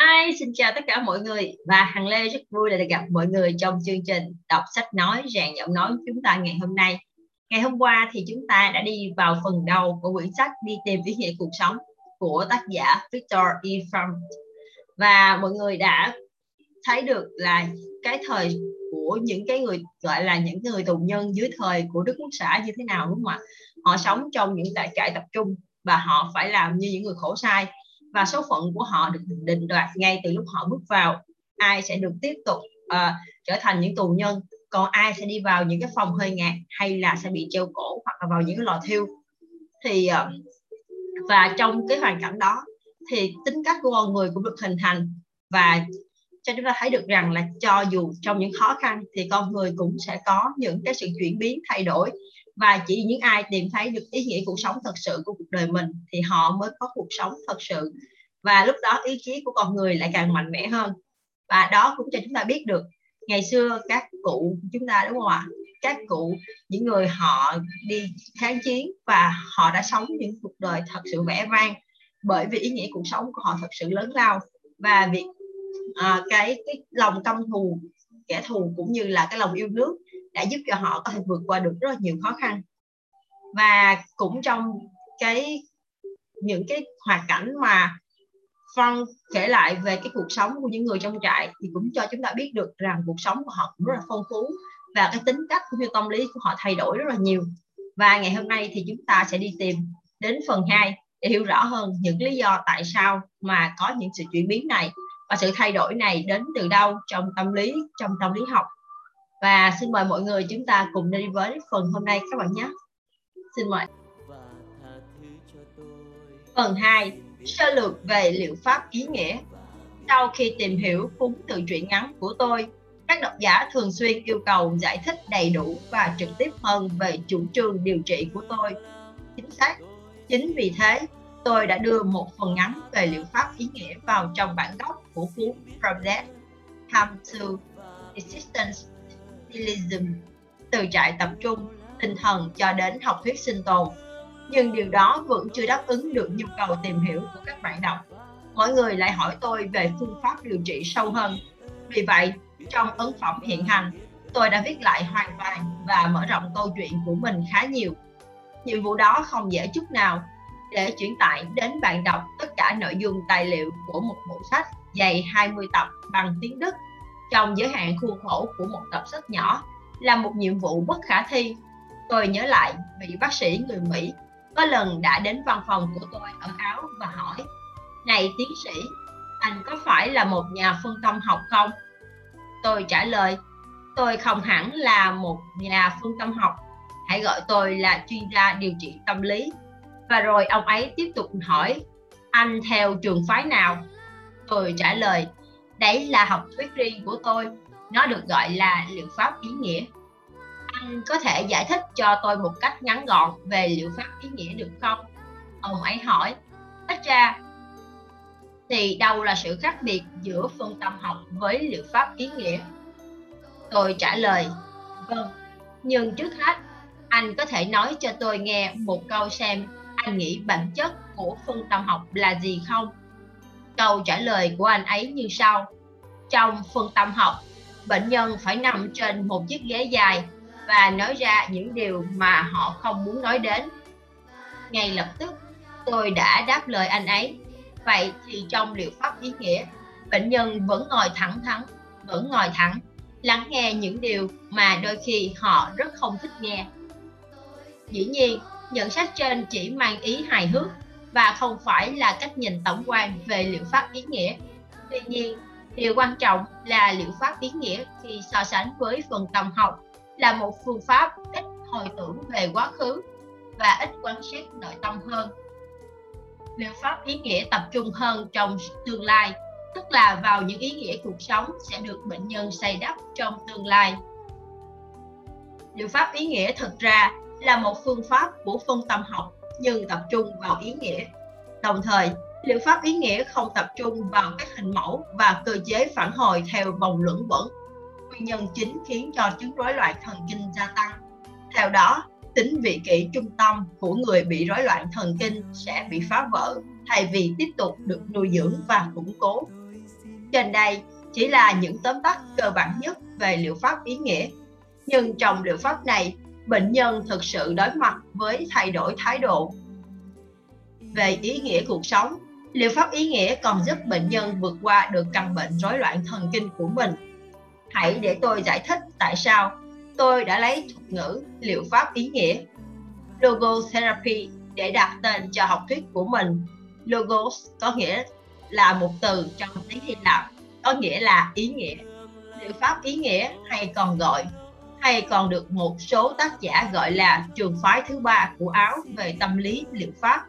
Hi, xin chào tất cả mọi người và Hằng Lê rất vui là được gặp mọi người trong chương trình đọc sách nói rèn giọng nói chúng ta ngày hôm nay. Ngày hôm qua thì chúng ta đã đi vào phần đầu của quyển sách đi tìm ý nghĩa cuộc sống của tác giả Victor E. Frum và mọi người đã thấy được là cái thời của những cái người gọi là những người tù nhân dưới thời của Đức Quốc xã như thế nào đúng không ạ? Họ sống trong những trại trại tập trung và họ phải làm như những người khổ sai và số phận của họ được định đoạt ngay từ lúc họ bước vào ai sẽ được tiếp tục uh, trở thành những tù nhân? Còn ai sẽ đi vào những cái phòng hơi ngạt hay là sẽ bị treo cổ hoặc là vào những cái lò thiêu? Thì uh, và trong cái hoàn cảnh đó thì tính cách của con người cũng được hình thành. Và cho chúng ta thấy được rằng là cho dù trong những khó khăn thì con người cũng sẽ có những cái sự chuyển biến thay đổi và chỉ những ai tìm thấy được ý nghĩa cuộc sống thật sự của cuộc đời mình thì họ mới có cuộc sống thật sự. Và lúc đó ý chí của con người lại càng mạnh mẽ hơn. Và đó cũng cho chúng ta biết được ngày xưa các cụ chúng ta đúng không ạ? Các cụ những người họ đi kháng chiến và họ đã sống những cuộc đời thật sự vẻ vang bởi vì ý nghĩa cuộc sống của họ thật sự lớn lao. Và việc à, cái cái lòng căm thù kẻ thù cũng như là cái lòng yêu nước đã giúp cho họ có thể vượt qua được rất là nhiều khó khăn. Và cũng trong cái, những cái hoàn cảnh mà Phong kể lại về cái cuộc sống của những người trong trại thì cũng cho chúng ta biết được rằng cuộc sống của họ cũng rất là phong phú và cái tính cách cũng như tâm lý của họ thay đổi rất là nhiều. Và ngày hôm nay thì chúng ta sẽ đi tìm đến phần 2 để hiểu rõ hơn những lý do tại sao mà có những sự chuyển biến này và sự thay đổi này đến từ đâu trong tâm lý, trong tâm lý học và xin mời mọi người chúng ta cùng đi với phần hôm nay các bạn nhé. Xin mời. Phần 2 sơ lược về liệu pháp ý nghĩa. Sau khi tìm hiểu cuốn tự truyện ngắn của tôi, các độc giả thường xuyên yêu cầu giải thích đầy đủ và trực tiếp hơn về chủ trương điều trị của tôi. Chính xác. Chính vì thế, tôi đã đưa một phần ngắn về liệu pháp ý nghĩa vào trong bản gốc của cuốn From Death Come to Existence. Nihilism từ trại tập trung, tinh thần cho đến học thuyết sinh tồn. Nhưng điều đó vẫn chưa đáp ứng được nhu cầu tìm hiểu của các bạn đọc. Mọi người lại hỏi tôi về phương pháp điều trị sâu hơn. Vì vậy, trong ấn phẩm hiện hành, tôi đã viết lại hoàn toàn và mở rộng câu chuyện của mình khá nhiều. Nhiệm vụ đó không dễ chút nào để chuyển tải đến bạn đọc tất cả nội dung tài liệu của một bộ sách dày 20 tập bằng tiếng Đức trong giới hạn khuôn khổ của một tập sách nhỏ là một nhiệm vụ bất khả thi. Tôi nhớ lại vị bác sĩ người Mỹ có lần đã đến văn phòng của tôi ở Áo và hỏi Này tiến sĩ, anh có phải là một nhà phân tâm học không? Tôi trả lời Tôi không hẳn là một nhà phân tâm học Hãy gọi tôi là chuyên gia điều trị tâm lý Và rồi ông ấy tiếp tục hỏi Anh theo trường phái nào? Tôi trả lời Đấy là học thuyết riêng của tôi. Nó được gọi là liệu pháp ý nghĩa. Anh có thể giải thích cho tôi một cách ngắn gọn về liệu pháp ý nghĩa được không? Ông ấy hỏi. Tách ra thì đâu là sự khác biệt giữa phương tâm học với liệu pháp ý nghĩa? Tôi trả lời vâng nhưng trước hết, anh có thể nói cho tôi nghe một câu xem anh nghĩ bản chất của phương tâm học là gì không? Câu trả lời của anh ấy như sau. Trong phân tâm học, bệnh nhân phải nằm trên một chiếc ghế dài và nói ra những điều mà họ không muốn nói đến. Ngay lập tức, tôi đã đáp lời anh ấy. Vậy thì trong liệu pháp ý nghĩa, bệnh nhân vẫn ngồi thẳng thắn, vẫn ngồi thẳng, lắng nghe những điều mà đôi khi họ rất không thích nghe. Dĩ nhiên, nhận xét trên chỉ mang ý hài hước và không phải là cách nhìn tổng quan về liệu pháp ý nghĩa. Tuy nhiên, điều quan trọng là liệu pháp ý nghĩa khi so sánh với phần tâm học là một phương pháp ít hồi tưởng về quá khứ và ít quan sát nội tâm hơn. Liệu pháp ý nghĩa tập trung hơn trong tương lai, tức là vào những ý nghĩa cuộc sống sẽ được bệnh nhân xây đắp trong tương lai. Liệu pháp ý nghĩa thực ra là một phương pháp của phân tâm học nhưng tập trung vào ý nghĩa đồng thời liệu pháp ý nghĩa không tập trung vào các hình mẫu và cơ chế phản hồi theo vòng luẩn quẩn nguyên nhân chính khiến cho chứng rối loạn thần kinh gia tăng. Theo đó, tính vị kỷ trung tâm của người bị rối loạn thần kinh sẽ bị phá vỡ thay vì tiếp tục được nuôi dưỡng và củng cố. Trên đây chỉ là những tóm tắt cơ bản nhất về liệu pháp ý nghĩa. Nhưng trong liệu pháp này, bệnh nhân thực sự đối mặt với thay đổi thái độ về ý nghĩa cuộc sống. Liệu pháp ý nghĩa còn giúp bệnh nhân vượt qua được căn bệnh rối loạn thần kinh của mình. Hãy để tôi giải thích tại sao tôi đã lấy thuật ngữ liệu pháp ý nghĩa logotherapy để đặt tên cho học thuyết của mình. Logos có nghĩa là một từ trong tiếng Hy Lạp, có nghĩa là ý nghĩa. Liệu pháp ý nghĩa hay còn gọi hay còn được một số tác giả gọi là trường phái thứ ba của Áo về tâm lý liệu pháp,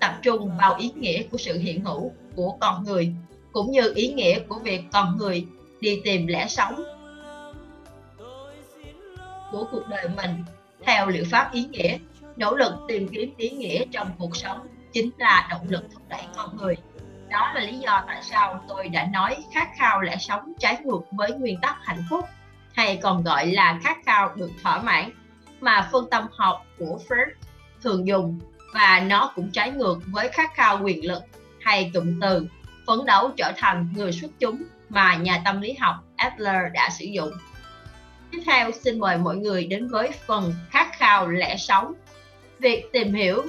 tập trung vào ý nghĩa của sự hiện hữu của con người, cũng như ý nghĩa của việc con người đi tìm lẽ sống của cuộc đời mình. Theo liệu pháp ý nghĩa nỗ lực tìm kiếm ý nghĩa trong cuộc sống chính là động lực thúc đẩy con người. Đó là lý do tại sao tôi đã nói khát khao lẽ sống trái ngược với nguyên tắc hạnh phúc hay còn gọi là khát khao được thỏa mãn mà phân tâm học của Freud thường dùng và nó cũng trái ngược với khát khao quyền lực hay cụm từ phấn đấu trở thành người xuất chúng mà nhà tâm lý học Adler đã sử dụng. Tiếp theo, xin mời mọi người đến với phần khát khao lẽ sống. Việc tìm hiểu,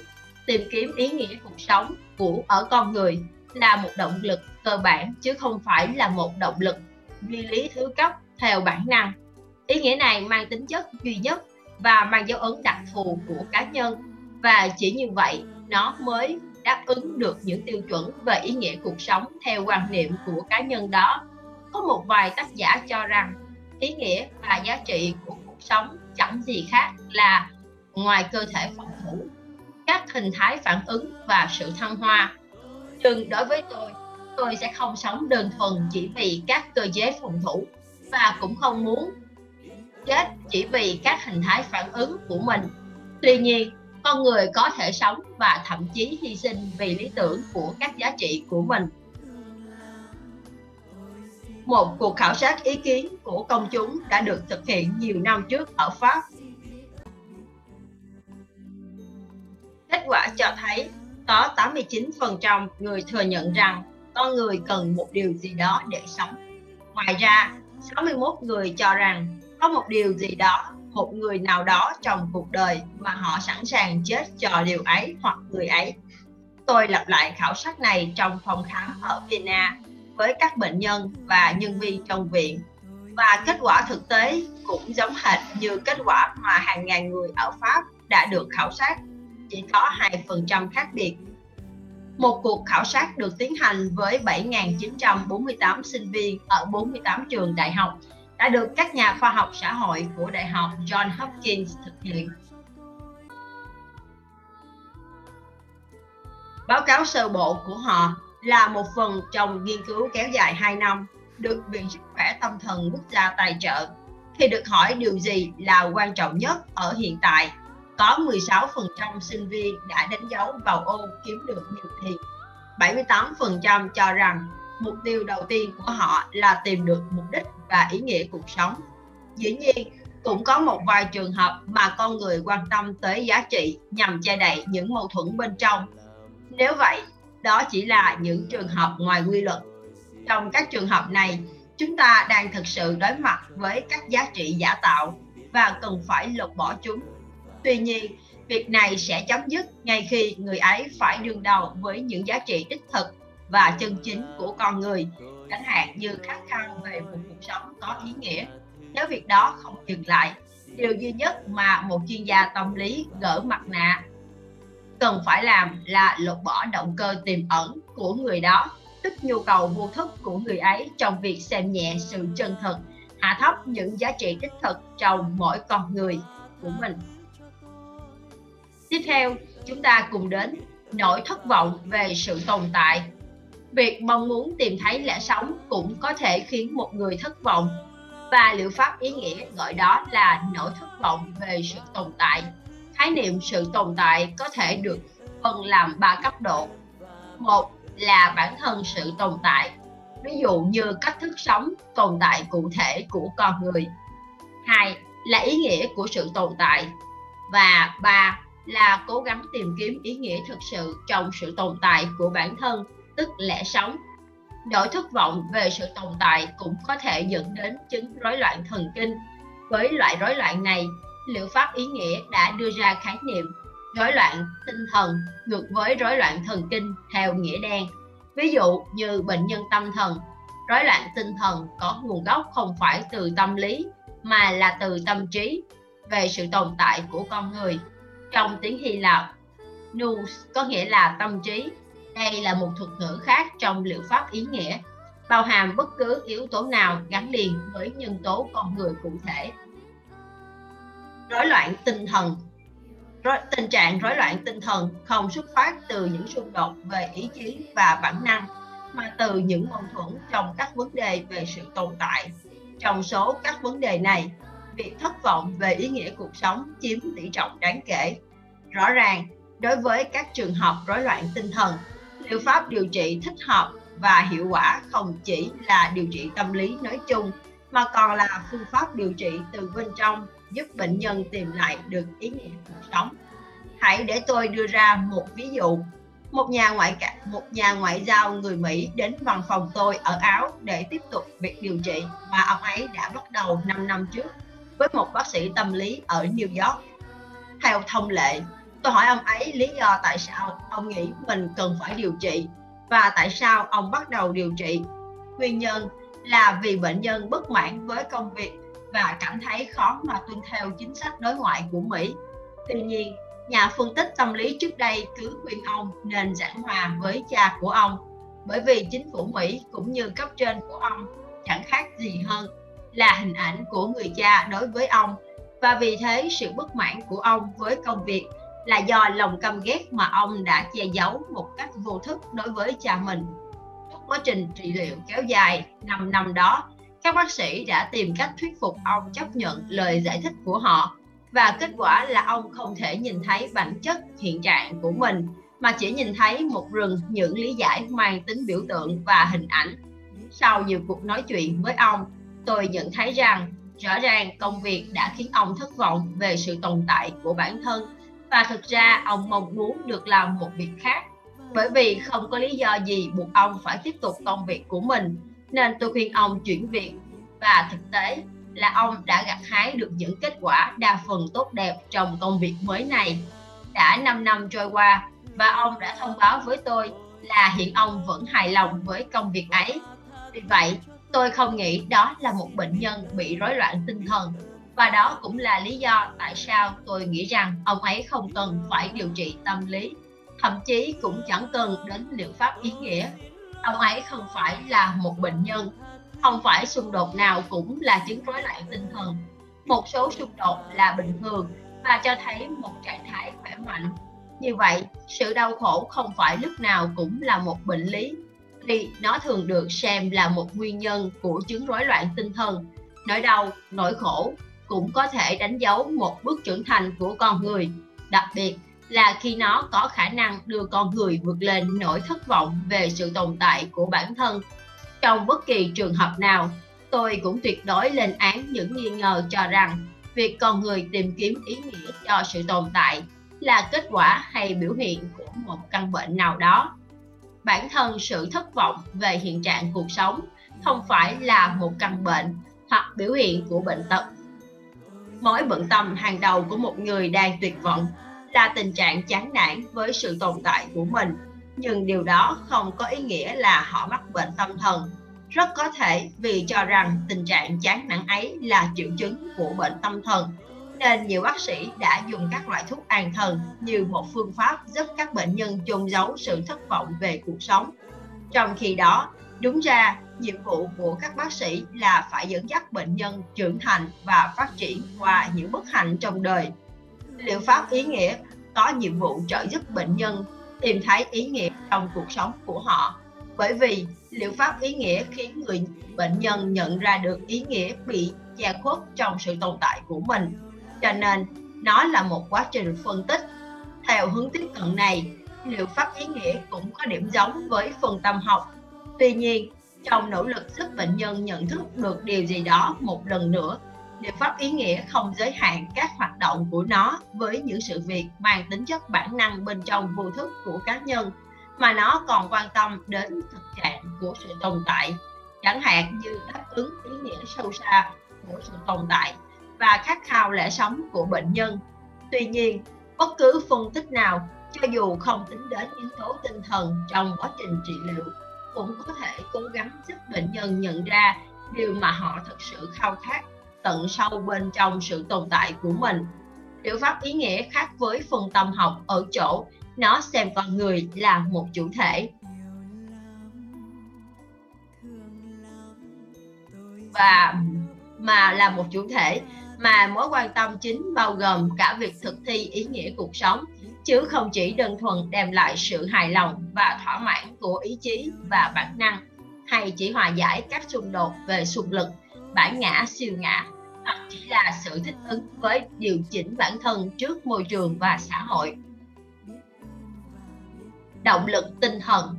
tìm kiếm ý nghĩa cuộc sống của ở con người là một động lực cơ bản chứ không phải là một động lực duy lý thứ cấp theo bản năng. Ý nghĩa này mang tính chất duy nhất và mang dấu ấn đặc thù của cá nhân và chỉ như vậy, nó mới đáp ứng được những tiêu chuẩn về ý nghĩa cuộc sống theo quan niệm của cá nhân đó. Có một vài tác giả cho rằng, ý nghĩa và giá trị của cuộc sống chẳng gì khác là ngoài cơ thể phòng thủ các hình thái phản ứng và sự thăng hoa nhưng đối với tôi tôi sẽ không sống đơn thuần chỉ vì các cơ chế phòng thủ và cũng không muốn chết chỉ vì các hình thái phản ứng của mình tuy nhiên con người có thể sống và thậm chí hy sinh vì lý tưởng của các giá trị của mình một cuộc khảo sát ý kiến của công chúng đã được thực hiện nhiều năm trước ở Pháp. Kết quả cho thấy có 89% người thừa nhận rằng con người cần một điều gì đó để sống. Ngoài ra, 61 người cho rằng có một điều gì đó, một người nào đó trong cuộc đời mà họ sẵn sàng chết cho điều ấy hoặc người ấy. Tôi lặp lại khảo sát này trong phòng khám ở Vienna với các bệnh nhân và nhân viên trong viện và kết quả thực tế cũng giống hệt như kết quả mà hàng ngàn người ở Pháp đã được khảo sát, chỉ có 2% khác biệt. Một cuộc khảo sát được tiến hành với 7.948 sinh viên ở 48 trường đại học đã được các nhà khoa học xã hội của Đại học John Hopkins thực hiện. Báo cáo sơ bộ của họ là một phần trong nghiên cứu kéo dài 2 năm được Viện Sức khỏe Tâm thần Quốc gia tài trợ. Khi được hỏi điều gì là quan trọng nhất ở hiện tại, có 16% sinh viên đã đánh dấu vào ô kiếm được nhiều tiền. 78% cho rằng mục tiêu đầu tiên của họ là tìm được mục đích và ý nghĩa cuộc sống. Dĩ nhiên, cũng có một vài trường hợp mà con người quan tâm tới giá trị nhằm che đậy những mâu thuẫn bên trong. Nếu vậy, đó chỉ là những trường hợp ngoài quy luật trong các trường hợp này chúng ta đang thực sự đối mặt với các giá trị giả tạo và cần phải lột bỏ chúng tuy nhiên, việc này sẽ chấm dứt ngay khi người ấy phải đương đầu với những giá trị đích thực và chân chính của con người. Chẳng hạn như khát khao về một cuộc sống có ý nghĩa. Nếu việc đó không dừng lại, điều duy nhất mà một chuyên gia tâm lý gỡ mặt nạ cần phải làm là lột bỏ động cơ tiềm ẩn của người đó, tức nhu cầu vô thức của người ấy trong việc xem nhẹ sự chân thật hạ thấp những giá trị đích thực trong mỗi con người của mình tiếp theo, chúng ta cùng đến nỗi thất vọng về sự tồn tại. Việc mong muốn tìm thấy lẽ sống cũng có thể khiến một người thất vọng. Và liệu pháp ý nghĩa gọi đó là nỗi thất vọng về sự tồn tại? Khái niệm sự tồn tại có thể được phân làm ba cấp độ. Một là bản thân sự tồn tại, ví dụ như cách thức sống, tồn tại cụ thể của con người. Hai là ý nghĩa của sự tồn tại. Và ba là cố gắng tìm kiếm ý nghĩa thực sự trong sự tồn tại của bản thân, tức lẽ sống. Nỗi thất vọng về sự tồn tại cũng có thể dẫn đến chứng rối loạn thần kinh. Với loại rối loạn này, liệu pháp ý nghĩa đã đưa ra khái niệm rối loạn tinh thần ngược với rối loạn thần kinh theo nghĩa đen. Ví dụ như bệnh nhân tâm thần, rối loạn tinh thần có nguồn gốc không phải từ tâm lý, mà là từ tâm trí về sự tồn tại của con người trong tiếng hy lạp. Nous có nghĩa là tâm trí. Đây là một thuật ngữ khác trong liệu pháp ý nghĩa bao hàm bất cứ yếu tố nào gắn liền với nhân tố con người cụ thể. Rối loạn tinh thần. Rối, tình trạng rối loạn tinh thần không xuất phát từ những xung đột về ý chí và bản năng mà từ những mâu thuẫn trong các vấn đề về sự tồn tại. Trong số các vấn đề này việc thất vọng về ý nghĩa cuộc sống chiếm tỷ trọng đáng kể rõ ràng đối với các trường hợp rối loạn tinh thần liệu pháp điều trị thích hợp và hiệu quả không chỉ là điều trị tâm lý nói chung mà còn là phương pháp điều trị từ bên trong giúp bệnh nhân tìm lại được ý nghĩa cuộc sống. Hãy để tôi đưa ra một ví dụ. Một nhà ngoại cả, một nhà ngoại giao người Mỹ đến văn phòng tôi ở Áo để tiếp tục việc điều trị mà ông ấy đã bắt đầu 5 năm trước với một bác sĩ tâm lý ở New York. Theo thông lệ, tôi hỏi ông ấy lý do tại sao ông nghĩ mình cần phải điều trị và tại sao ông bắt đầu điều trị. Nguyên nhân là vì bệnh nhân bất mãn với công việc và cảm thấy khó mà tuân theo chính sách đối ngoại của Mỹ. Tuy nhiên, nhà phân tích tâm lý trước đây cứ khuyên ông nên giảng hòa với cha của ông bởi vì chính phủ Mỹ cũng như cấp trên của ông chẳng khác gì hơn là hình ảnh của người cha đối với ông và vì thế sự bất mãn của ông với công việc là do lòng căm ghét mà ông đã che giấu một cách vô thức đối với cha mình. Trong quá trình trị liệu kéo dài 5 năm đó, các bác sĩ đã tìm cách thuyết phục ông chấp nhận lời giải thích của họ và kết quả là ông không thể nhìn thấy bản chất hiện trạng của mình mà chỉ nhìn thấy một rừng những lý giải mang tính biểu tượng và hình ảnh. Sau nhiều cuộc nói chuyện với ông, tôi nhận thấy rằng rõ ràng công việc đã khiến ông thất vọng về sự tồn tại của bản thân và thực ra ông mong muốn được làm một việc khác bởi vì không có lý do gì buộc ông phải tiếp tục công việc của mình nên tôi khuyên ông chuyển việc và thực tế là ông đã gặt hái được những kết quả đa phần tốt đẹp trong công việc mới này. Đã 5 năm trôi qua và ông đã thông báo với tôi là hiện ông vẫn hài lòng với công việc ấy. Vì vậy, tôi không nghĩ đó là một bệnh nhân bị rối loạn tinh thần. Và đó cũng là lý do tại sao tôi nghĩ rằng ông ấy không cần phải điều trị tâm lý. Thậm chí cũng chẳng cần đến liệu pháp ý nghĩa. Ông ấy không phải là một bệnh nhân. Không phải xung đột nào cũng là chứng rối loạn tinh thần. Một số xung đột là bình thường và cho thấy một trạng thái khỏe mạnh. Như vậy, sự đau khổ không phải lúc nào cũng là một bệnh lý thì nó thường được xem là một nguyên nhân của chứng rối loạn tinh thần. Nỗi đau, nỗi khổ cũng có thể đánh dấu một bước trưởng thành của con người, đặc biệt là khi nó có khả năng đưa con người vượt lên nỗi thất vọng về sự tồn tại của bản thân. Trong bất kỳ trường hợp nào, tôi cũng tuyệt đối lên án những nghi ngờ cho rằng việc con người tìm kiếm ý nghĩa cho sự tồn tại là kết quả hay biểu hiện của một căn bệnh nào đó bản thân sự thất vọng về hiện trạng cuộc sống không phải là một căn bệnh hoặc biểu hiện của bệnh tật. Mối bận tâm hàng đầu của một người đang tuyệt vọng là tình trạng chán nản với sự tồn tại của mình, nhưng điều đó không có ý nghĩa là họ mắc bệnh tâm thần. Rất có thể vì cho rằng tình trạng chán nản ấy là triệu chứng của bệnh tâm thần nên nhiều bác sĩ đã dùng các loại thuốc an thần như một phương pháp giúp các bệnh nhân chôn giấu sự thất vọng về cuộc sống. Trong khi đó, đúng ra, nhiệm vụ của các bác sĩ là phải dẫn dắt bệnh nhân trưởng thành và phát triển qua những bất hạnh trong đời. Liệu pháp ý nghĩa có nhiệm vụ trợ giúp bệnh nhân tìm thấy ý nghĩa trong cuộc sống của họ? Bởi vì liệu pháp ý nghĩa khiến người bệnh nhân nhận ra được ý nghĩa bị che khuất trong sự tồn tại của mình cho nên, nó là một quá trình phân tích. Theo hướng tiếp cận này, liệu pháp ý nghĩa cũng có điểm giống với phần tâm học. Tuy nhiên, trong nỗ lực giúp bệnh nhân nhận thức được điều gì đó một lần nữa, liệu pháp ý nghĩa không giới hạn các hoạt động của nó với những sự việc mang tính chất bản năng bên trong vô thức của cá nhân, mà nó còn quan tâm đến thực trạng của sự tồn tại. Chẳng hạn như đáp ứng ý nghĩa sâu xa của sự tồn tại và khát khao lẽ sống của bệnh nhân. Tuy nhiên, bất cứ phân tích nào, cho dù không tính đến yếu tố tinh thần trong quá trình trị liệu, cũng có thể cố gắng giúp bệnh nhân nhận ra điều mà họ thực sự khao khát tận sâu bên trong sự tồn tại của mình. Liệu pháp ý nghĩa khác với phần tâm học ở chỗ nó xem con người là một chủ thể. Và mà là một chủ thể mà mối quan tâm chính bao gồm cả việc thực thi ý nghĩa cuộc sống, chứ không chỉ đơn thuần đem lại sự hài lòng và thỏa mãn của ý chí và bản năng, hay chỉ hòa giải các xung đột về xung lực, bản ngã, siêu ngã hoặc chỉ là sự thích ứng với điều chỉnh bản thân trước môi trường và xã hội. Động lực tinh thần.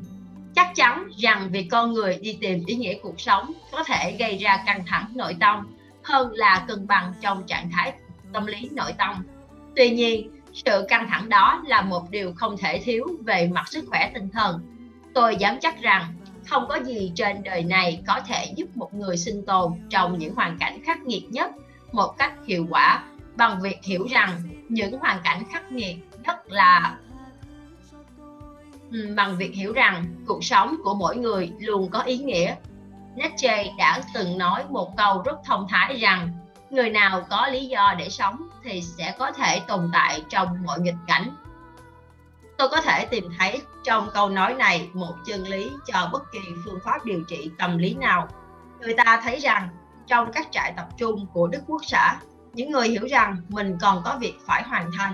Chắc chắn rằng việc con người đi tìm ý nghĩa cuộc sống có thể gây ra căng thẳng nội tâm hơn là cân bằng trong trạng thái tâm lý nội tâm tuy nhiên, sự căng thẳng đó là một điều không thể thiếu về mặt sức khỏe tinh thần tôi dám chắc rằng không có gì trên đời này có thể giúp một người sinh tồn trong những hoàn cảnh khắc nghiệt nhất một cách hiệu quả bằng việc hiểu rằng những hoàn cảnh khắc nghiệt nhất là bằng việc hiểu rằng cuộc sống của mỗi người luôn có ý nghĩa. Nietzsche đã từng nói một câu rất thông thái rằng người nào có lý do để sống thì sẽ có thể tồn tại trong mọi nghịch cảnh. Tôi có thể tìm thấy trong câu nói này một chân lý cho bất kỳ phương pháp điều trị tâm lý nào. Người ta thấy rằng trong các trại tập trung của Đức Quốc xã, những người hiểu rằng mình còn có việc phải hoàn thành,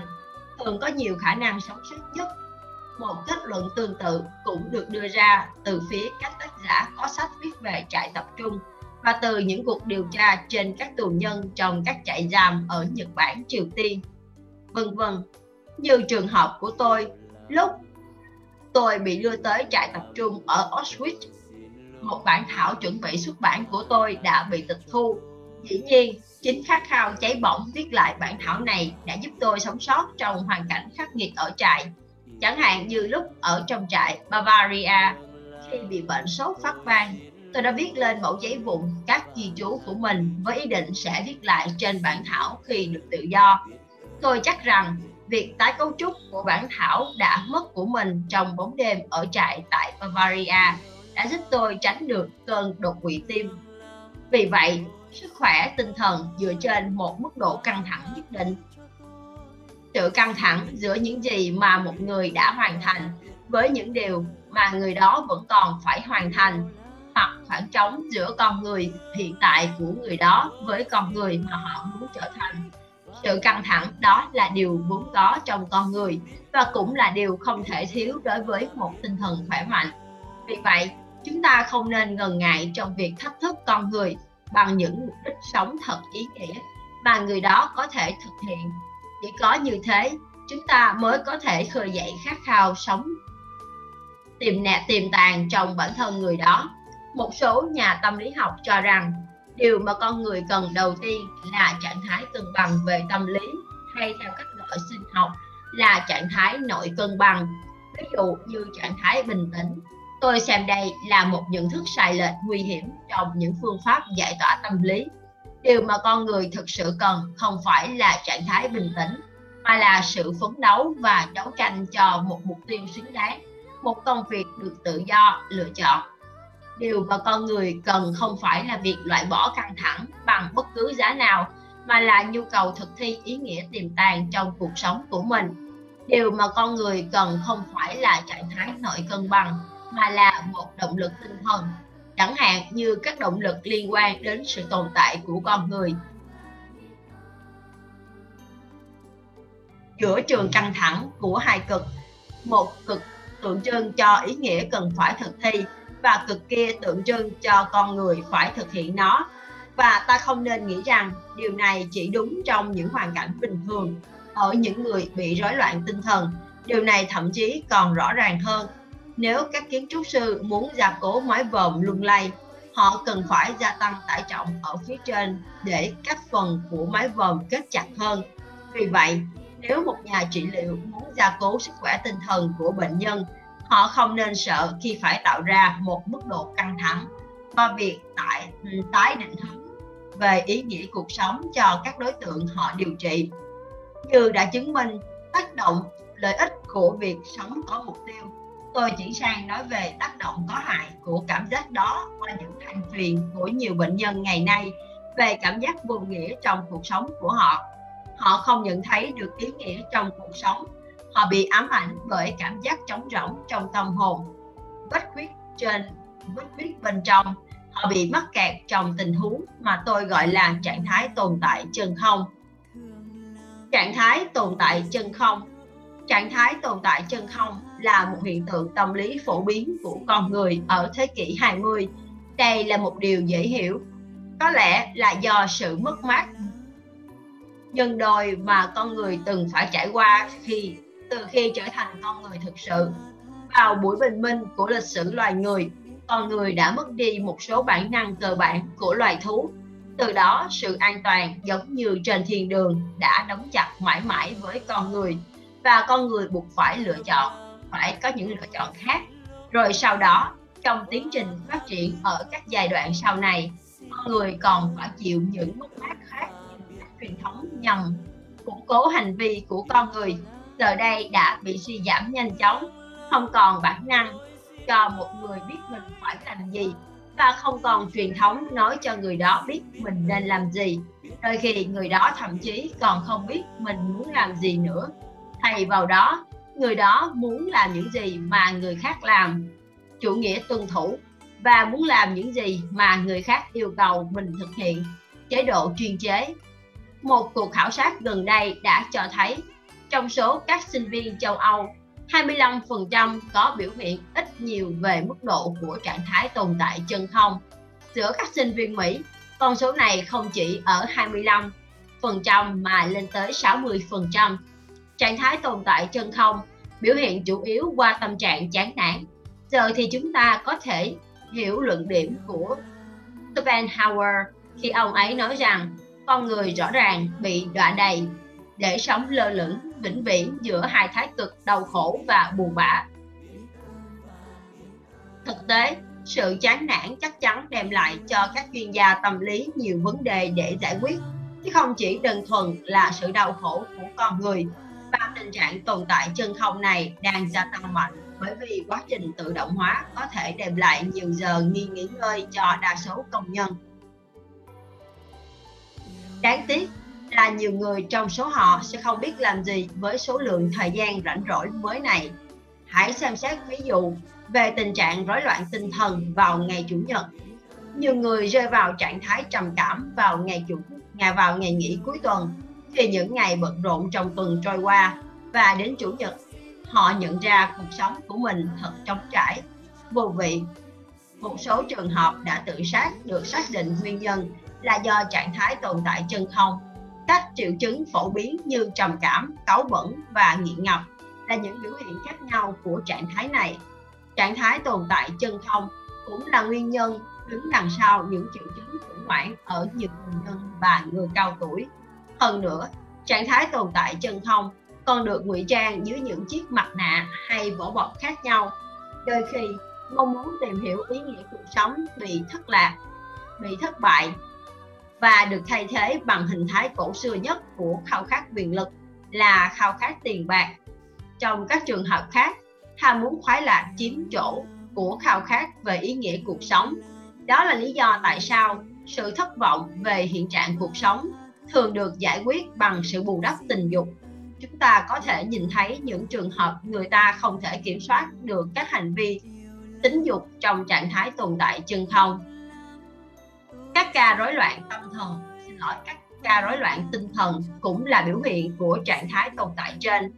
thường có nhiều khả năng sống sót nhất một kết luận tương tự cũng được đưa ra từ phía các tác giả có sách viết về trại tập trung và từ những cuộc điều tra trên các tù nhân trong các trại giam ở Nhật Bản, Triều Tiên, vân vân. Như trường hợp của tôi, lúc tôi bị đưa tới trại tập trung ở Auschwitz, một bản thảo chuẩn bị xuất bản của tôi đã bị tịch thu. Dĩ nhiên, chính khát khao cháy bỏng viết lại bản thảo này đã giúp tôi sống sót trong hoàn cảnh khắc nghiệt ở trại Chẳng hạn như lúc ở trong trại Bavaria, khi bị bệnh sốt phát ban tôi đã viết lên mẫu giấy vụn các ghi chú của mình với ý định sẽ viết lại trên bản thảo khi được tự do. Tôi chắc rằng việc tái cấu trúc của bản thảo đã mất của mình trong bóng đêm ở trại tại Bavaria đã giúp tôi tránh được cơn đột quỵ tim. Vì vậy, sức khỏe tinh thần dựa trên một mức độ căng thẳng nhất định sự căng thẳng giữa những gì mà một người đã hoàn thành với những điều mà người đó vẫn còn phải hoàn thành, hoặc khoảng trống giữa con người hiện tại của người đó với con người mà họ muốn trở thành. Sự căng thẳng đó là điều vốn có trong con người và cũng là điều không thể thiếu đối với một tinh thần khỏe mạnh. Vì vậy, chúng ta không nên ngần ngại trong việc thách thức con người bằng những mục đích sống thật ý nghĩa mà người đó có thể thực hiện chỉ có như thế, chúng ta mới có thể khơi dậy khát khao sống, tìm nẹ tiềm tàng trong bản thân người đó. Một số nhà tâm lý học cho rằng, điều mà con người cần đầu tiên là trạng thái cân bằng về tâm lý, hay theo cách gọi sinh học, là trạng thái nội cân bằng. Ví dụ như trạng thái bình tĩnh, tôi xem đây là một nhận thức sai lệch nguy hiểm trong những phương pháp giải tỏa tâm lý điều mà con người thực sự cần không phải là trạng thái bình tĩnh, mà là sự phấn đấu và đấu tranh cho một mục tiêu xứng đáng, một công việc được tự do lựa chọn. Điều mà con người cần không phải là việc loại bỏ căng thẳng bằng bất cứ giá nào, mà là nhu cầu thực thi ý nghĩa tiềm tàng trong cuộc sống của mình. Điều mà con người cần không phải là trạng thái nội cân bằng, mà là một động lực tinh thần chẳng hạn như các động lực liên quan đến sự tồn tại của con người. Giữa trường căng thẳng của hai cực, một cực tượng trưng cho ý nghĩa cần phải thực thi và cực kia tượng trưng cho con người phải thực hiện nó. Và ta không nên nghĩ rằng điều này chỉ đúng trong những hoàn cảnh bình thường, ở những người bị rối loạn tinh thần. Điều này thậm chí còn rõ ràng hơn nếu các kiến trúc sư muốn gia cố mái vòm lung lay, họ cần phải gia tăng tải trọng ở phía trên để các phần của mái vòm kết chặt hơn. Vì vậy, nếu một nhà trị liệu muốn gia cố sức khỏe tinh thần của bệnh nhân, họ không nên sợ khi phải tạo ra một mức độ căng thẳng và việc tại ừ, tái định hướng về ý nghĩa cuộc sống cho các đối tượng họ điều trị như đã chứng minh tác động lợi ích của việc sống có mục tiêu tôi chuyển sang nói về tác động có hại của cảm giác đó qua những thành phiền của nhiều bệnh nhân ngày nay về cảm giác vô nghĩa trong cuộc sống của họ. Họ không nhận thấy được ý nghĩa trong cuộc sống. Họ bị ám ảnh bởi cảm giác trống rỗng trong tâm hồn. Vết khuyết trên vết khuyết bên trong, họ bị mắc kẹt trong tình huống mà tôi gọi là trạng thái tồn tại chân không. Trạng thái tồn tại chân không. Trạng thái tồn tại chân không là một hiện tượng tâm lý phổ biến của con người ở thế kỷ 20. Đây là một điều dễ hiểu. Có lẽ là do sự mất mát nhân đôi mà con người từng phải trải qua khi từ khi trở thành con người thực sự. Vào buổi bình minh của lịch sử loài người, con người đã mất đi một số bản năng cơ bản của loài thú. Từ đó, sự an toàn giống như trên thiên đường đã đóng chặt mãi mãi với con người và con người buộc phải lựa chọn, phải có những lựa chọn khác. Rồi sau đó, trong tiến trình phát triển ở các giai đoạn sau này, con người còn phải chịu những mất mát khác truyền thống nhằm củng cố hành vi của con người. Giờ đây đã bị suy giảm nhanh chóng không còn bản năng cho một người biết mình phải làm gì và không còn truyền thống nói cho người đó biết mình nên làm gì. Đôi khi người đó thậm chí còn không biết mình muốn làm gì nữa. Thay vào đó người đó muốn làm những gì mà người khác làm chủ nghĩa tuân thủ và muốn làm những gì mà người khác yêu cầu mình thực hiện chế độ chuyên chế một cuộc khảo sát gần đây đã cho thấy trong số các sinh viên châu Âu 25% có biểu hiện ít nhiều về mức độ của trạng thái tồn tại chân không. Giữa các sinh viên Mỹ, con số này không chỉ ở 25% mà lên tới 60%. Trạng thái tồn tại chân không biểu hiện chủ yếu qua tâm trạng chán nản. Giờ thì chúng ta có thể hiểu luận điểm của Schopenhauer khi ông ấy nói rằng con người rõ ràng bị đọa đầy để sống lơ lửng vĩnh viễn giữa hai thái cực đau khổ và buồn bã. Thực tế, sự chán nản chắc chắn đem lại cho các chuyên gia tâm lý nhiều vấn đề để giải quyết, chứ không chỉ đơn thuần là sự đau khổ của con người. Tình trạng tồn tại chân không này đang gia tăng mạnh bởi vì quá trình tự động hóa có thể đem lại nhiều giờ nghỉ nghỉ ngơi cho đa số công nhân. Đáng tiếc, là nhiều người trong số họ sẽ không biết làm gì với số lượng thời gian rảnh rỗi mới này. Hãy xem xét ví dụ về tình trạng rối loạn tinh thần vào ngày Chủ nhật. Nhiều người rơi vào trạng thái trầm cảm vào ngày Chủ ngày vào ngày nghỉ cuối tuần khi những ngày bận rộn trong tuần trôi qua và đến Chủ nhật họ nhận ra cuộc sống của mình thật trống trải, vô vị. Một số trường hợp đã tự sát được xác định nguyên nhân là do trạng thái tồn tại chân không các triệu chứng phổ biến như trầm cảm, cáu bẩn và nghiện ngập là những biểu hiện khác nhau của trạng thái này. Trạng thái tồn tại chân không cũng là nguyên nhân đứng đằng sau những triệu chứng khủng hoảng ở nhiều người nhân và người cao tuổi. Hơn nữa, trạng thái tồn tại chân không còn được ngụy trang dưới những chiếc mặt nạ hay vỏ bọc khác nhau. Đôi khi, mong muốn tìm hiểu ý nghĩa cuộc sống bị thất lạc, bị thất bại và được thay thế bằng hình thái cổ xưa nhất của khao khát quyền lực là khao khát tiền bạc. Trong các trường hợp khác, ham muốn khoái lạc chiếm chỗ của khao khát về ý nghĩa cuộc sống. Đó là lý do tại sao sự thất vọng về hiện trạng cuộc sống thường được giải quyết bằng sự bù đắp tình dục. Chúng ta có thể nhìn thấy những trường hợp người ta không thể kiểm soát được các hành vi tính dục trong trạng thái tồn tại chân không. Các ca rối loạn tâm thần xin lỗi các ca rối loạn tinh thần cũng là biểu hiện của trạng thái tồn tại trên.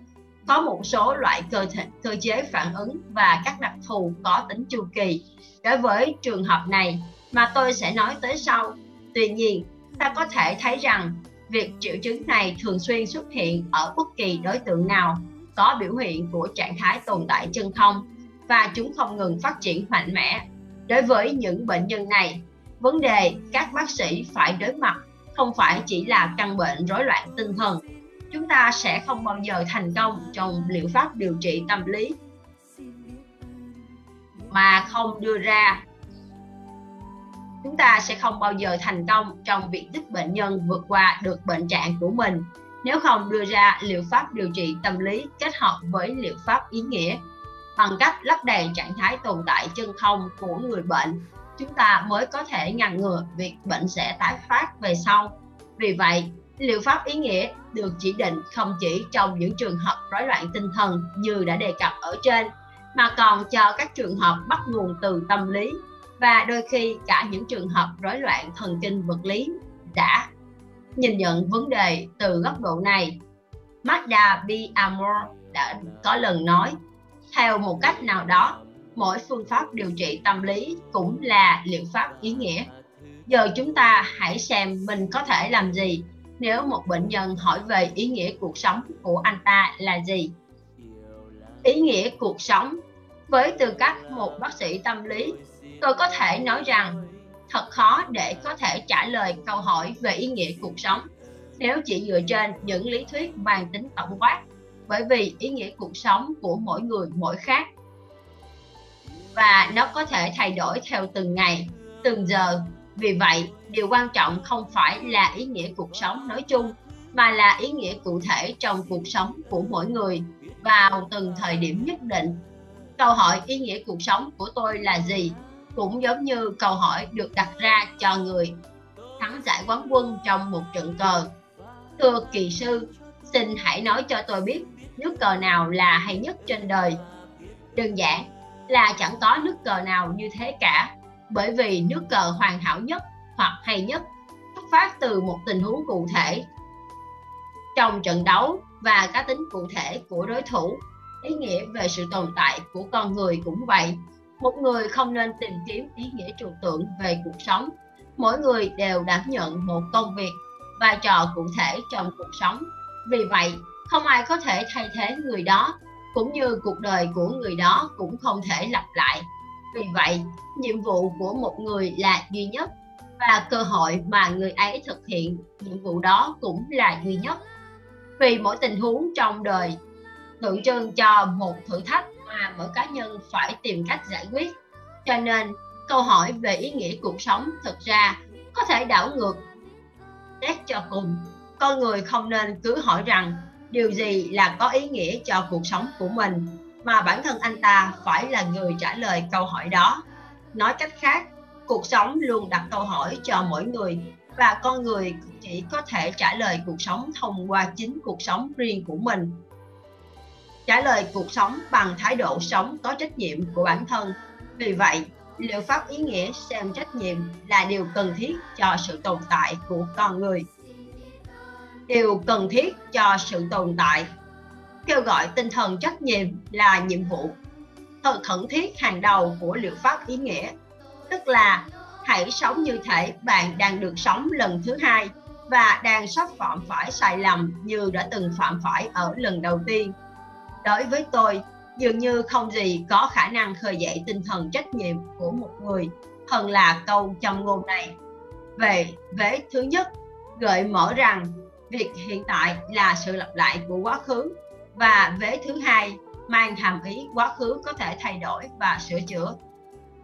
Có một số loại cơ thể, cơ chế phản ứng và các đặc thù có tính chu kỳ. Đối với trường hợp này mà tôi sẽ nói tới sau. Tuy nhiên ta có thể thấy rằng việc triệu chứng này thường xuyên xuất hiện ở bất kỳ đối tượng nào, có biểu hiện của trạng thái tồn tại chân không, và chúng không ngừng phát triển mạnh mẽ. Đối với những bệnh nhân này, vấn đề các bác sĩ phải đối mặt không phải chỉ là căn bệnh rối loạn tinh thần. Chúng ta sẽ không bao giờ thành công trong liệu pháp điều trị tâm lý mà không đưa ra chúng ta sẽ không bao giờ thành công trong việc giúp bệnh nhân vượt qua được bệnh trạng của mình. Nếu không, đưa ra liệu pháp điều trị tâm lý kết hợp với liệu pháp ý nghĩa. Bằng cách lắp đèn trạng thái tồn tại chân không của người bệnh, chúng ta mới có thể ngăn ngừa việc bệnh sẽ tái phát về sau. Vì vậy, liệu pháp ý nghĩa được chỉ định không chỉ trong những trường hợp rối loạn tinh thần như đã đề cập ở trên, mà còn cho các trường hợp bắt nguồn từ tâm lý và đôi khi cả những trường hợp rối loạn thần kinh vật lý đã nhìn nhận vấn đề từ góc độ này. Magda B. Amor đã có lần nói, theo một cách nào đó, mỗi phương pháp điều trị tâm lý cũng là liệu pháp ý nghĩa. Giờ chúng ta hãy xem mình có thể làm gì nếu một bệnh nhân hỏi về ý nghĩa cuộc sống của anh ta là gì. Ý nghĩa cuộc sống với tư cách một bác sĩ tâm lý tôi có thể nói rằng, thật khó để có thể trả lời câu hỏi về ý nghĩa cuộc sống nếu chỉ dựa trên những lý thuyết mang tính tổng quát, bởi vì ý nghĩa cuộc sống của mỗi người mỗi khác. Và nó có thể thay đổi theo từng ngày, từng giờ. Vì vậy, điều quan trọng không phải là ý nghĩa cuộc sống nói chung, mà là ý nghĩa cụ thể trong cuộc sống của mỗi người vào từng thời điểm nhất định. Câu hỏi ý nghĩa cuộc sống của tôi là gì? Cũng giống như câu hỏi được đặt ra cho người thắng giải quán quân trong một trận cờ. Thưa kỳ sư, xin hãy nói cho tôi biết, nước cờ nào là hay nhất trên đời? Đơn giản là chẳng có nước cờ nào như thế cả, bởi vì nước cờ hoàn hảo nhất hoặc hay nhất xuất phát từ một tình huống cụ thể. Trong trận đấu và cá tính cụ thể của đối thủ, ý nghĩa về sự tồn tại của con người cũng vậy một người không nên tìm kiếm ý nghĩa trừu tượng về cuộc sống. Mỗi người đều đảm nhận một công việc, vai trò cụ thể trong cuộc sống. Vì vậy, không ai có thể thay thế người đó, cũng như cuộc đời của người đó cũng không thể lặp lại. Vì vậy, nhiệm vụ của một người là duy nhất, và cơ hội mà người ấy thực hiện nhiệm vụ đó cũng là duy nhất. Vì mỗi tình huống trong đời, tượng trưng cho một thử thách mà mỗi cá nhân phải tìm cách giải quyết. Cho nên, câu hỏi về ý nghĩa cuộc sống thực ra có thể đảo ngược xét cho cùng. Con người không nên cứ hỏi rằng, điều gì là có ý nghĩa cho cuộc sống của mình? Mà bản thân anh ta phải là người trả lời câu hỏi đó. Nói cách khác, cuộc sống luôn đặt câu hỏi cho mỗi người, và con người chỉ có thể trả lời cuộc sống thông qua chính cuộc sống riêng của mình trả lời cuộc sống bằng thái độ sống có trách nhiệm của bản thân. Vì vậy, liệu pháp ý nghĩa xem trách nhiệm là điều cần thiết cho sự tồn tại của con người? Điều cần thiết cho sự tồn tại. Kêu gọi tinh thần trách nhiệm là nhiệm vụ. Thật khẩn thiết hàng đầu của liệu pháp ý nghĩa. Tức là, hãy sống như thể bạn đang được sống lần thứ hai và đang sắp phạm phải sai lầm như đã từng phạm phải ở lần đầu tiên đối với tôi, dường như không gì có khả năng khơi dậy tinh thần trách nhiệm của một người. Hơn là câu châm ngôn này. Về, vế thứ nhất, gợi mở rằng việc hiện tại là sự lặp lại của quá khứ. Và vế thứ hai, mang hàm ý quá khứ có thể thay đổi và sửa chữa.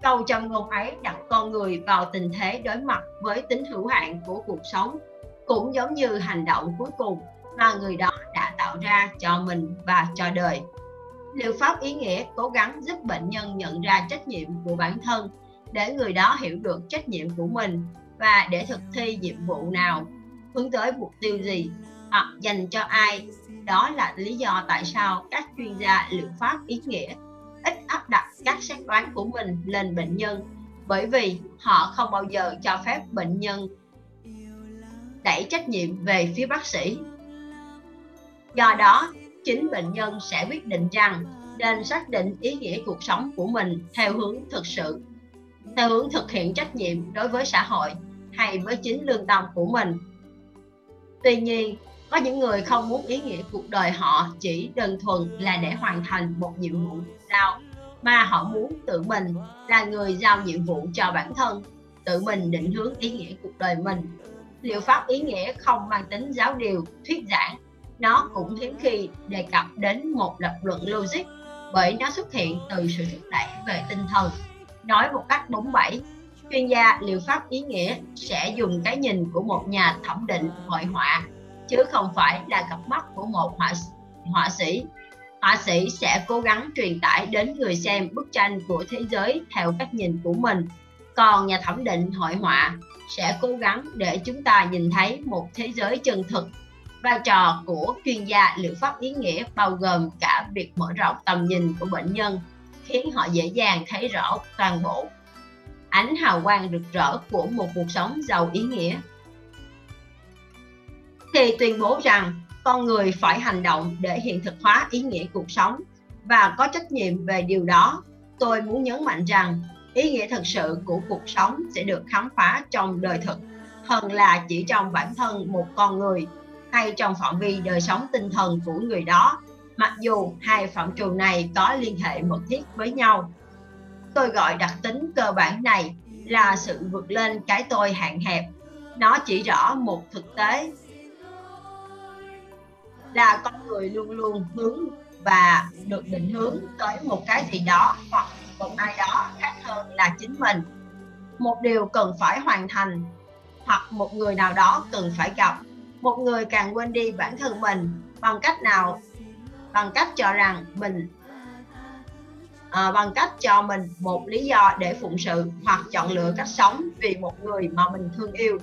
Câu châm ngôn ấy đặt con người vào tình thế đối mặt với tính hữu hạn của cuộc sống, cũng giống như hành động cuối cùng mà người đó đã tạo ra cho mình và cho đời. Liệu pháp ý nghĩa cố gắng giúp bệnh nhân nhận ra trách nhiệm của bản thân để người đó hiểu được trách nhiệm của mình và để thực thi nhiệm vụ nào? Hướng tới mục tiêu gì? Hoặc dành cho ai? Đó là lý do tại sao các chuyên gia liệu pháp ý nghĩa ít áp đặt các xét đoán của mình lên bệnh nhân, bởi vì họ không bao giờ cho phép bệnh nhân đẩy trách nhiệm về phía bác sĩ do đó, chính bệnh nhân sẽ quyết định rằng nên xác định ý nghĩa cuộc sống của mình theo hướng thực sự, theo hướng thực hiện trách nhiệm đối với xã hội hay với chính lương tâm của mình. Tuy nhiên, có những người không muốn ý nghĩa cuộc đời họ chỉ đơn thuần là để hoàn thành một nhiệm vụ sao mà họ muốn tự mình là người giao nhiệm vụ cho bản thân, tự mình định hướng ý nghĩa cuộc đời mình. Liệu pháp ý nghĩa không mang tính giáo điều, thuyết giảng nó cũng hiếm khi đề cập đến một lập luận logic bởi nó xuất hiện từ sự thúc đẩy về tinh thần. Nói một cách bóng bẩy, chuyên gia liệu pháp ý nghĩa sẽ dùng cái nhìn của một nhà thẩm định hội họa chứ không phải là cặp mắt của một họa họa sĩ họa sĩ sẽ cố gắng truyền tải đến người xem bức tranh của thế giới theo cách nhìn của mình còn nhà thẩm định hội họa sẽ cố gắng để chúng ta nhìn thấy một thế giới chân thực vai trò của chuyên gia liệu pháp ý nghĩa bao gồm cả việc mở rộng tầm nhìn của bệnh nhân, khiến họ dễ dàng thấy rõ toàn bộ. Ánh hào quang rực rỡ của một cuộc sống giàu ý nghĩa. Thì tuyên bố rằng con người phải hành động để hiện thực hóa ý nghĩa cuộc sống và có trách nhiệm về điều đó, tôi muốn nhấn mạnh rằng ý nghĩa thật sự của cuộc sống sẽ được khám phá trong đời thực hơn là chỉ trong bản thân một con người hay trong phạm vi đời sống tinh thần của người đó. Mặc dù hai phạm trù này có liên hệ mật thiết với nhau, tôi gọi đặc tính cơ bản này là sự vượt lên cái tôi hạn hẹp. Nó chỉ rõ một thực tế là con người luôn luôn hướng và được định hướng tới một cái gì đó hoặc một ai đó khác hơn là chính mình. Một điều cần phải hoàn thành hoặc một người nào đó cần phải gặp một người càng quên đi bản thân mình bằng cách nào? Bằng cách cho rằng mình à, bằng cách cho mình một lý do để phụng sự hoặc chọn lựa cách sống vì một người mà mình thương yêu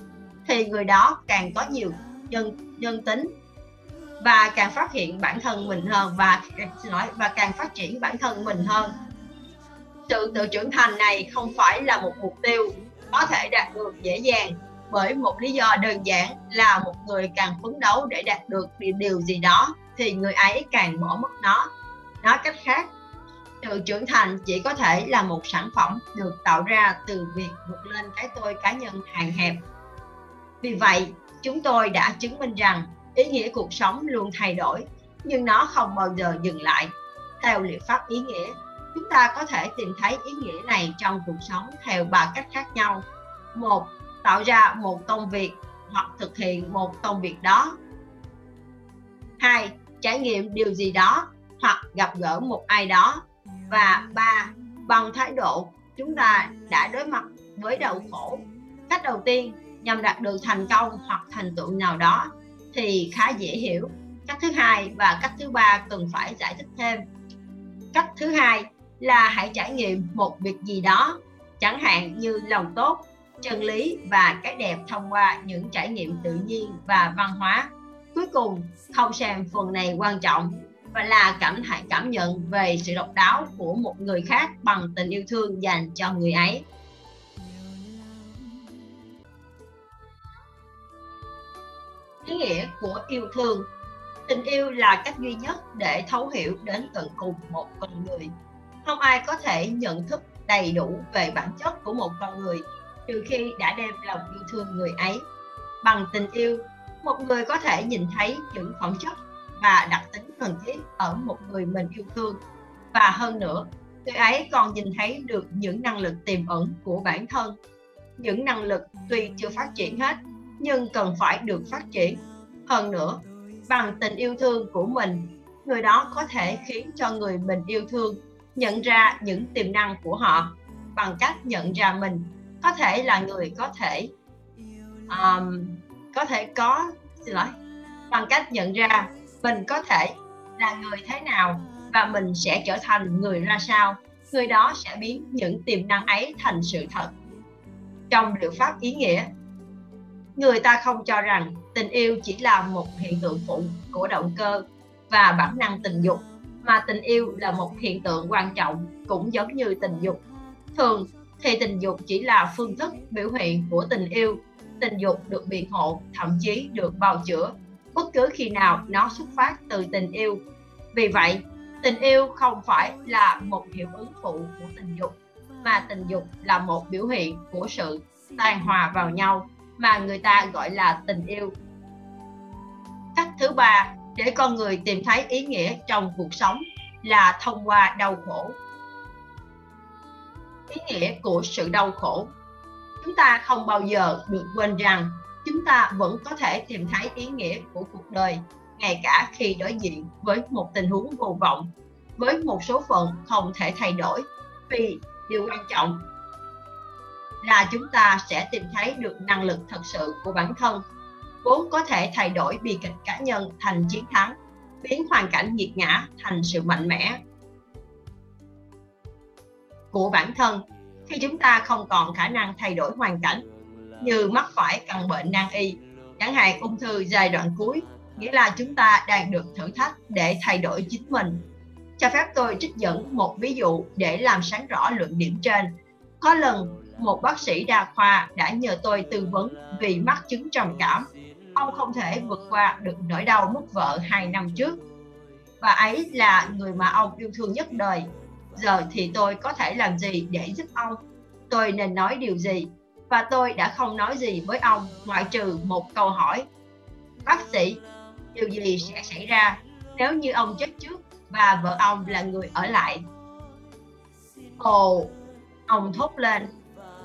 thì người đó càng có nhiều nhân nhân tính và càng phát hiện bản thân mình hơn và xin lỗi và càng phát triển bản thân mình hơn. Sự tự trưởng thành này không phải là một mục tiêu có thể đạt được dễ dàng bởi một lý do đơn giản là một người càng phấn đấu để đạt được điều gì đó, thì người ấy càng bỏ mất nó. Nói cách khác sự trưởng thành chỉ có thể là một sản phẩm được tạo ra từ việc vượt lên cái tôi cá nhân hạn hẹp. Vì vậy, chúng tôi đã chứng minh rằng ý nghĩa cuộc sống luôn thay đổi, nhưng nó không bao giờ dừng lại. Theo liệu pháp ý nghĩa, chúng ta có thể tìm thấy ý nghĩa này trong cuộc sống theo ba cách khác nhau. Một tạo ra một công việc hoặc thực hiện một công việc đó. Hai, trải nghiệm điều gì đó hoặc gặp gỡ một ai đó. Và ba, bằng thái độ, chúng ta đã đối mặt với đau khổ. Cách đầu tiên, nhằm đạt được thành công hoặc thành tựu nào đó thì khá dễ hiểu. Cách thứ hai và cách thứ ba cần phải giải thích thêm. Cách thứ hai là hãy trải nghiệm một việc gì đó, chẳng hạn như lòng tốt chân lý và cái đẹp thông qua những trải nghiệm tự nhiên và văn hóa. Cuối cùng, không xem phần này quan trọng và là cảm hãy cảm nhận về sự độc đáo của một người khác bằng tình yêu thương dành cho người ấy. Ý nghĩa của yêu thương. Tình yêu là cách duy nhất để thấu hiểu đến tận cùng một con người. Không ai có thể nhận thức đầy đủ về bản chất của một con người trừ khi đã đem lòng yêu thương người ấy. Bằng tình yêu, một người có thể nhìn thấy những phẩm chất và đặc tính cần thiết ở một người mình yêu thương. Và hơn nữa, người ấy còn nhìn thấy được những năng lực tiềm ẩn của bản thân. Những năng lực tuy chưa phát triển hết, nhưng cần phải được phát triển. Hơn nữa, bằng tình yêu thương của mình, người đó có thể khiến cho người mình yêu thương nhận ra những tiềm năng của họ bằng cách nhận ra mình có thể là người có thể um, có thể có xin lỗi bằng cách nhận ra mình có thể là người thế nào và mình sẽ trở thành người ra sao. Người đó sẽ biến những tiềm năng ấy thành sự thật. Trong liệu pháp ý nghĩa người ta không cho rằng tình yêu chỉ là một hiện tượng phụ của động cơ và bản năng tình dục mà tình yêu là một hiện tượng quan trọng cũng giống như tình dục. Thường thì tình dục chỉ là phương thức biểu hiện của tình yêu. Tình dục được biện hộ, thậm chí được bào chữa. Bất cứ khi nào nó xuất phát từ tình yêu. Vì vậy, tình yêu không phải là một hiệu ứng phụ của tình dục, mà tình dục là một biểu hiện của sự tan hòa vào nhau mà người ta gọi là tình yêu. Cách thứ ba để con người tìm thấy ý nghĩa trong cuộc sống là thông qua đau khổ ý nghĩa của sự đau khổ. Chúng ta không bao giờ được quên rằng chúng ta vẫn có thể tìm thấy ý nghĩa của cuộc đời, ngay cả khi đối diện với một tình huống vô vọng, với một số phận không thể thay đổi. Vì điều quan trọng là chúng ta sẽ tìm thấy được năng lực thật sự của bản thân, vốn có thể thay đổi bi kịch cá nhân thành chiến thắng, biến hoàn cảnh nghiệt ngã thành sự mạnh mẽ của bản thân khi chúng ta không còn khả năng thay đổi hoàn cảnh như mắc phải căn bệnh nan y. Chẳng hạn ung thư giai đoạn cuối, nghĩa là chúng ta đang được thử thách để thay đổi chính mình. Cho phép tôi trích dẫn một ví dụ để làm sáng rõ luận điểm trên. Có lần, một bác sĩ đa khoa đã nhờ tôi tư vấn vì mắc chứng trầm cảm. Ông không thể vượt qua được nỗi đau mất vợ hai năm trước. Và ấy là người mà ông yêu thương nhất đời giờ thì tôi có thể làm gì để giúp ông? Tôi nên nói điều gì? Và tôi đã không nói gì với ông, ngoại trừ một câu hỏi. Bác sĩ, điều gì sẽ xảy ra nếu như ông chết trước và vợ ông là người ở lại? Ồ, ông thốt lên.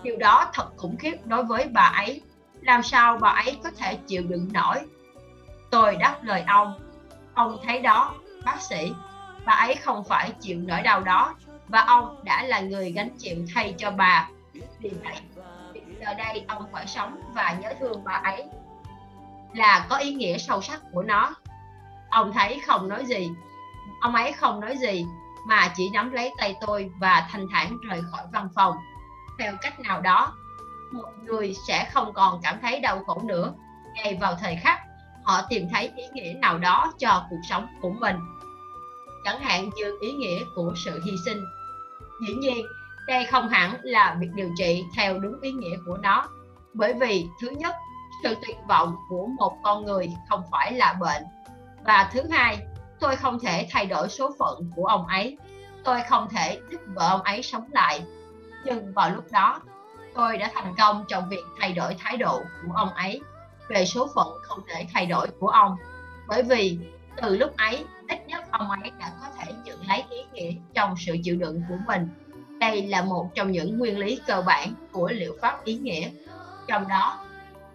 Điều đó thật khủng khiếp đối với bà ấy. Làm sao bà ấy có thể chịu đựng nổi? Tôi đáp lời ông. Ông thấy đó, bác sĩ bà ấy không phải chịu nỗi đau đó, và ông đã là người gánh chịu thay cho bà. Vì vậy, giờ đây ông phải sống và nhớ thương bà ấy là có ý nghĩa sâu sắc của nó. Ông thấy không nói gì, ông ấy không nói gì, mà chỉ nắm lấy tay tôi và thanh thản rời khỏi văn phòng. Theo cách nào đó, một người sẽ không còn cảm thấy đau khổ nữa. Ngay vào thời khắc, họ tìm thấy ý nghĩa nào đó cho cuộc sống của mình chẳng hạn như ý nghĩa của sự hy sinh. Dĩ nhiên, đây không hẳn là việc điều trị theo đúng ý nghĩa của nó, bởi vì thứ nhất, sự tuyệt vọng của một con người không phải là bệnh. Và thứ hai, tôi không thể thay đổi số phận của ông ấy. Tôi không thể giúp vợ ông ấy sống lại. Nhưng vào lúc đó, tôi đã thành công trong việc thay đổi thái độ của ông ấy về số phận không thể thay đổi của ông. Bởi vì từ lúc ấy ít nhất ông ấy đã có thể nhận lấy ý nghĩa trong sự chịu đựng của mình. Đây là một trong những nguyên lý cơ bản của liệu pháp ý nghĩa. Trong đó,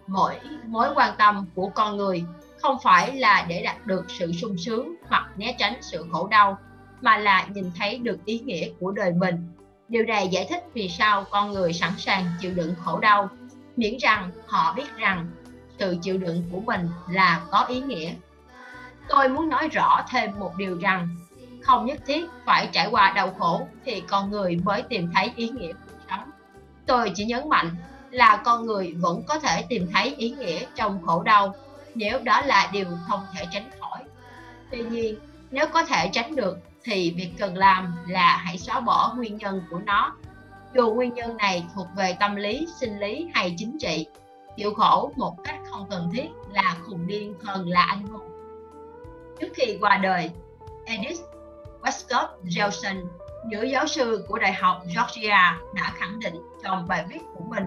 mỗi mối quan tâm của con người không phải là để đạt được sự sung sướng hoặc né tránh sự khổ đau, mà là nhìn thấy được ý nghĩa của đời mình. Điều này giải thích vì sao con người sẵn sàng chịu đựng khổ đau, miễn rằng họ biết rằng sự chịu đựng của mình là có ý nghĩa tôi muốn nói rõ thêm một điều rằng, không nhất thiết phải trải qua đau khổ thì con người mới tìm thấy ý nghĩa cuộc sống. Tôi chỉ nhấn mạnh là con người vẫn có thể tìm thấy ý nghĩa trong khổ đau nếu đó là điều không thể tránh khỏi. Tuy nhiên, nếu có thể tránh được thì việc cần làm là hãy xóa bỏ nguyên nhân của nó. Dù nguyên nhân này thuộc về tâm lý, sinh lý hay chính trị, chịu khổ một cách không cần thiết là khùng điên hơn là anh hùng trước khi qua đời, Edith Westcott Gelson, nữ giáo sư của Đại học Georgia, đã khẳng định trong bài viết của mình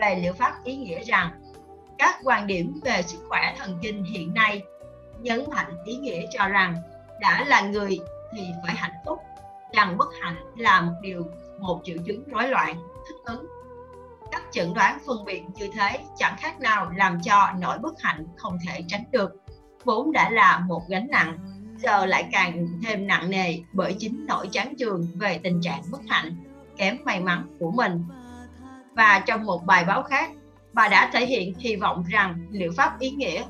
về liệu pháp ý nghĩa rằng các quan điểm về sức khỏe thần kinh hiện nay nhấn mạnh ý nghĩa cho rằng đã là người thì phải hạnh phúc, rằng bất hạnh là một điều, một triệu chứng rối loạn, thích ứng. Các chẩn đoán phân biệt như thế chẳng khác nào làm cho nỗi bất hạnh không thể tránh được vốn đã là một gánh nặng giờ lại càng thêm nặng nề bởi chính nỗi chán chường về tình trạng bất hạnh kém may mắn của mình và trong một bài báo khác bà đã thể hiện hy vọng rằng liệu pháp ý nghĩa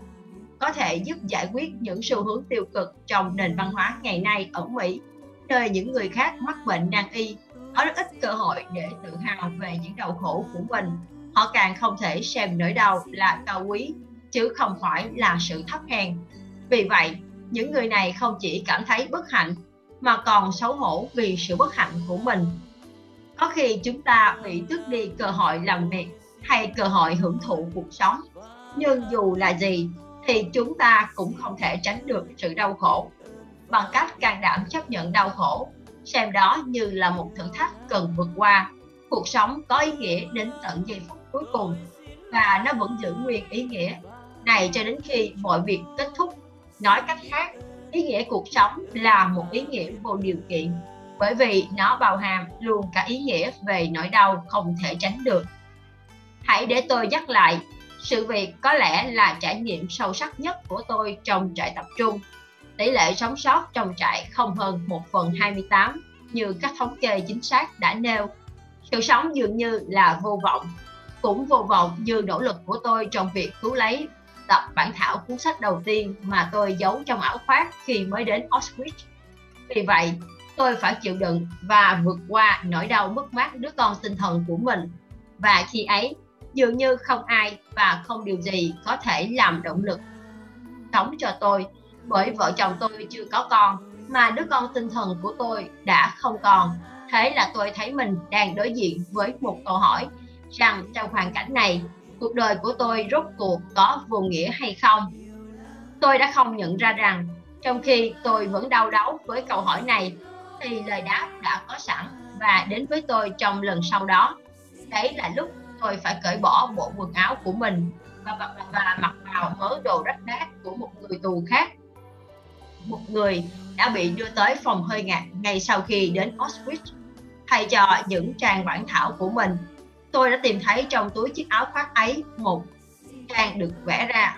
có thể giúp giải quyết những xu hướng tiêu cực trong nền văn hóa ngày nay ở Mỹ, nơi những người khác mắc bệnh nan y có rất ít cơ hội để tự hào về những đau khổ của mình. Họ càng không thể xem nỗi đau là cao quý, chứ không phải là sự thấp hèn. Vì vậy, những người này không chỉ cảm thấy bất hạnh, mà còn xấu hổ vì sự bất hạnh của mình. Có khi chúng ta bị tước đi cơ hội làm việc hay cơ hội hưởng thụ cuộc sống. Nhưng dù là gì thì chúng ta cũng không thể tránh được sự đau khổ bằng cách can đảm chấp nhận đau khổ xem đó như là một thử thách cần vượt qua cuộc sống có ý nghĩa đến tận giây phút cuối cùng và nó vẫn giữ nguyên ý nghĩa này cho đến khi mọi việc kết thúc. Nói cách khác ý nghĩa cuộc sống là một ý nghĩa vô điều kiện bởi vì nó bao hàm luôn cả ý nghĩa về nỗi đau không thể tránh được. Hãy để tôi nhắc lại sự việc có lẽ là trải nghiệm sâu sắc nhất của tôi trong trại tập trung. Tỷ lệ sống sót trong trại không hơn 1 phần 28 như các thống kê chính xác đã nêu. Sự sống dường như là vô vọng, cũng vô vọng như nỗ lực của tôi trong việc cứu lấy tập bản thảo cuốn sách đầu tiên mà tôi giấu trong ảo khoác khi mới đến Auschwitz. Vì vậy, tôi phải chịu đựng và vượt qua nỗi đau mất mát đứa con tinh thần của mình. Và khi ấy, dường như không ai và không điều gì có thể làm động lực sống cho tôi bởi vợ chồng tôi chưa có con mà đứa con tinh thần của tôi đã không còn thế là tôi thấy mình đang đối diện với một câu hỏi rằng trong hoàn cảnh này cuộc đời của tôi rốt cuộc có vô nghĩa hay không? Tôi đã không nhận ra rằng trong khi tôi vẫn đau đáu với câu hỏi này thì lời đáp đã có sẵn và đến với tôi trong lần sau đó. Đấy là lúc tôi phải cởi bỏ bộ quần áo của mình và, và, và mặc vào mớ đồ rách nát của một người tù khác. Một người đã bị đưa tới phòng hơi ngạt ngay sau khi đến Auschwitz thay cho những trang bản thảo của mình tôi đã tìm thấy trong túi chiếc áo khoác ấy một trang được vẽ ra.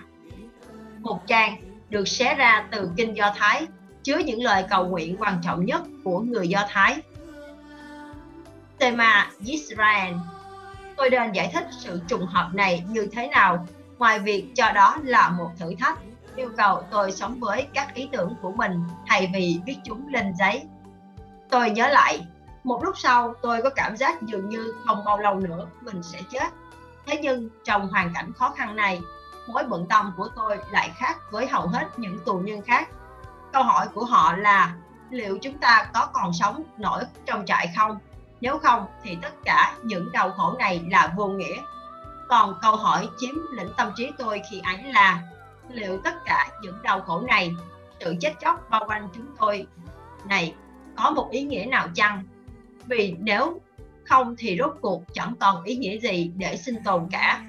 Một trang được xé ra từ kinh do thái, chứa những lời cầu nguyện quan trọng nhất của người do thái. Tema Israel tôi nên giải thích sự trùng hợp này như thế nào. Ngoài việc cho đó là một thử thách, yêu cầu tôi sống với các ý tưởng của mình thay vì viết chúng lên giấy. Tôi nhớ lại một lúc sau, tôi có cảm giác dường như không bao lâu nữa mình sẽ chết. Thế nhưng trong hoàn cảnh khó khăn này, mối bận tâm của tôi lại khác với hầu hết những tù nhân khác. Câu hỏi của họ là, liệu chúng ta có còn sống nổi trong trại không? Nếu không, thì tất cả những đau khổ này là vô nghĩa. Còn câu hỏi chiếm lĩnh tâm trí tôi khi ấy là, liệu tất cả những đau khổ này, sự chết chóc bao quanh chúng tôi này có một ý nghĩa nào chăng? Vì nếu không thì rốt cuộc chẳng còn ý nghĩa gì để sinh tồn cả.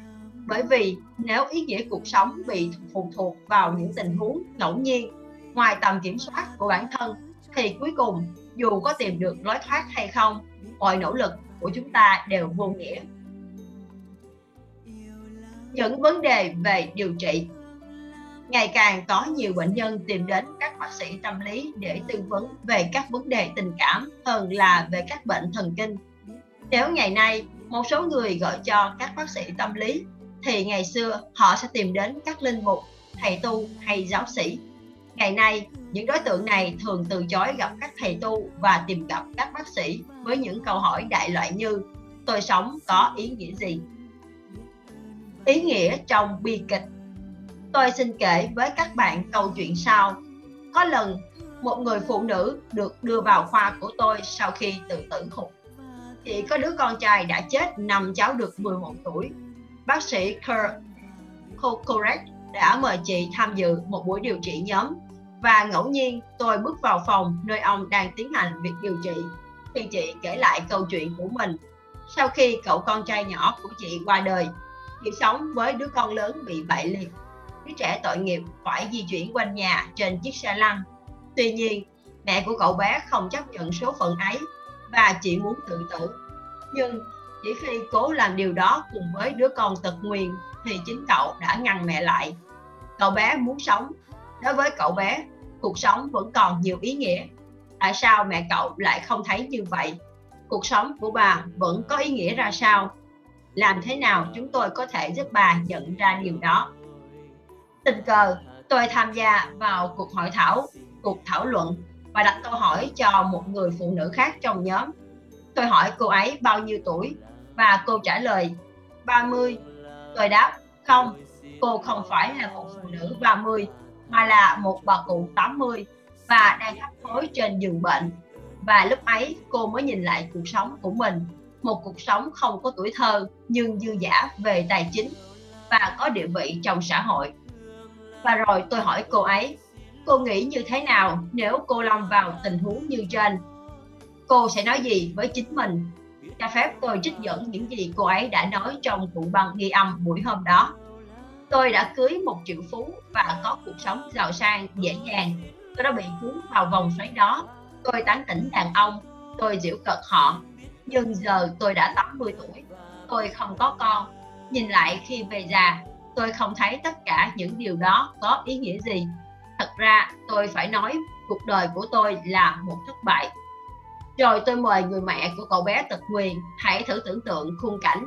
Bởi vì nếu ý nghĩa cuộc sống bị phụ thuộc vào những tình huống ngẫu nhiên, ngoài tầm kiểm soát của bản thân, thì cuối cùng, dù có tìm được lối thoát hay không, mọi nỗ lực của chúng ta đều vô nghĩa. Những vấn đề về điều trị ngày càng có nhiều bệnh nhân tìm đến các bác sĩ tâm lý để tư vấn về các vấn đề tình cảm hơn là về các bệnh thần kinh. Nếu ngày nay một số người gọi cho các bác sĩ tâm lý, thì ngày xưa họ sẽ tìm đến các linh mục, thầy tu hay giáo sĩ. Ngày nay, những đối tượng này thường từ chối gặp các thầy tu và tìm gặp các bác sĩ với những câu hỏi đại loại như, tôi sống có ý nghĩa gì? Ý nghĩa trong bi kịch tôi xin kể với các bạn câu chuyện sau. Có lần, một người phụ nữ được đưa vào khoa của tôi sau khi tự tử hụt chị có đứa con trai đã chết, năm cháu được 11 tuổi. Bác sĩ Kirk Kokorek đã mời chị tham dự một buổi điều trị nhóm. Và ngẫu nhiên, tôi bước vào phòng nơi ông đang tiến hành việc điều trị. Thì chị kể lại câu chuyện của mình. Sau khi cậu con trai nhỏ của chị qua đời, chị sống với đứa con lớn bị bại liệt đứa trẻ tội nghiệp phải di chuyển quanh nhà trên chiếc xe lăn. Tuy nhiên, mẹ của cậu bé không chấp nhận số phận ấy và chỉ muốn tự tử. Nhưng chỉ khi cố làm điều đó cùng với đứa con tật nguyền thì chính cậu đã ngăn mẹ lại. Cậu bé muốn sống. Đối với cậu bé, cuộc sống vẫn còn nhiều ý nghĩa. Tại sao mẹ cậu lại không thấy như vậy? Cuộc sống của bà vẫn có ý nghĩa ra sao? Làm thế nào chúng tôi có thể giúp bà nhận ra điều đó? Tình cờ, tôi tham gia vào cuộc hội thảo, cuộc thảo luận và đặt câu hỏi cho một người phụ nữ khác trong nhóm. Tôi hỏi cô ấy bao nhiêu tuổi và cô trả lời 30 tôi đáp, không, cô không phải là một phụ nữ 30 mà là một bà cụ 80 và đang hấp hối trên giường bệnh. Và lúc ấy, cô mới nhìn lại cuộc sống của mình. Một cuộc sống không có tuổi thơ, nhưng dư giả về tài chính và có địa vị trong xã hội và rồi tôi hỏi cô ấy, cô nghĩ như thế nào nếu cô lâm vào tình huống như trên? Cô sẽ nói gì với chính mình? Cho phép tôi trích dẫn những gì cô ấy đã nói trong vụ băng ghi âm buổi hôm đó. Tôi đã cưới một triệu phú và có cuộc sống giàu sang, dễ dàng. Tôi đã bị cuốn vào vòng xoáy đó. Tôi tán tỉnh đàn ông, tôi giễu cợt họ. Nhưng giờ tôi đã 80 tuổi, tôi không có con. Nhìn lại khi về già tôi không thấy tất cả những điều đó có ý nghĩa gì Thật ra tôi phải nói cuộc đời của tôi là một thất bại. Rồi tôi mời người mẹ của cậu bé tật nguyền hãy thử tưởng tượng khung cảnh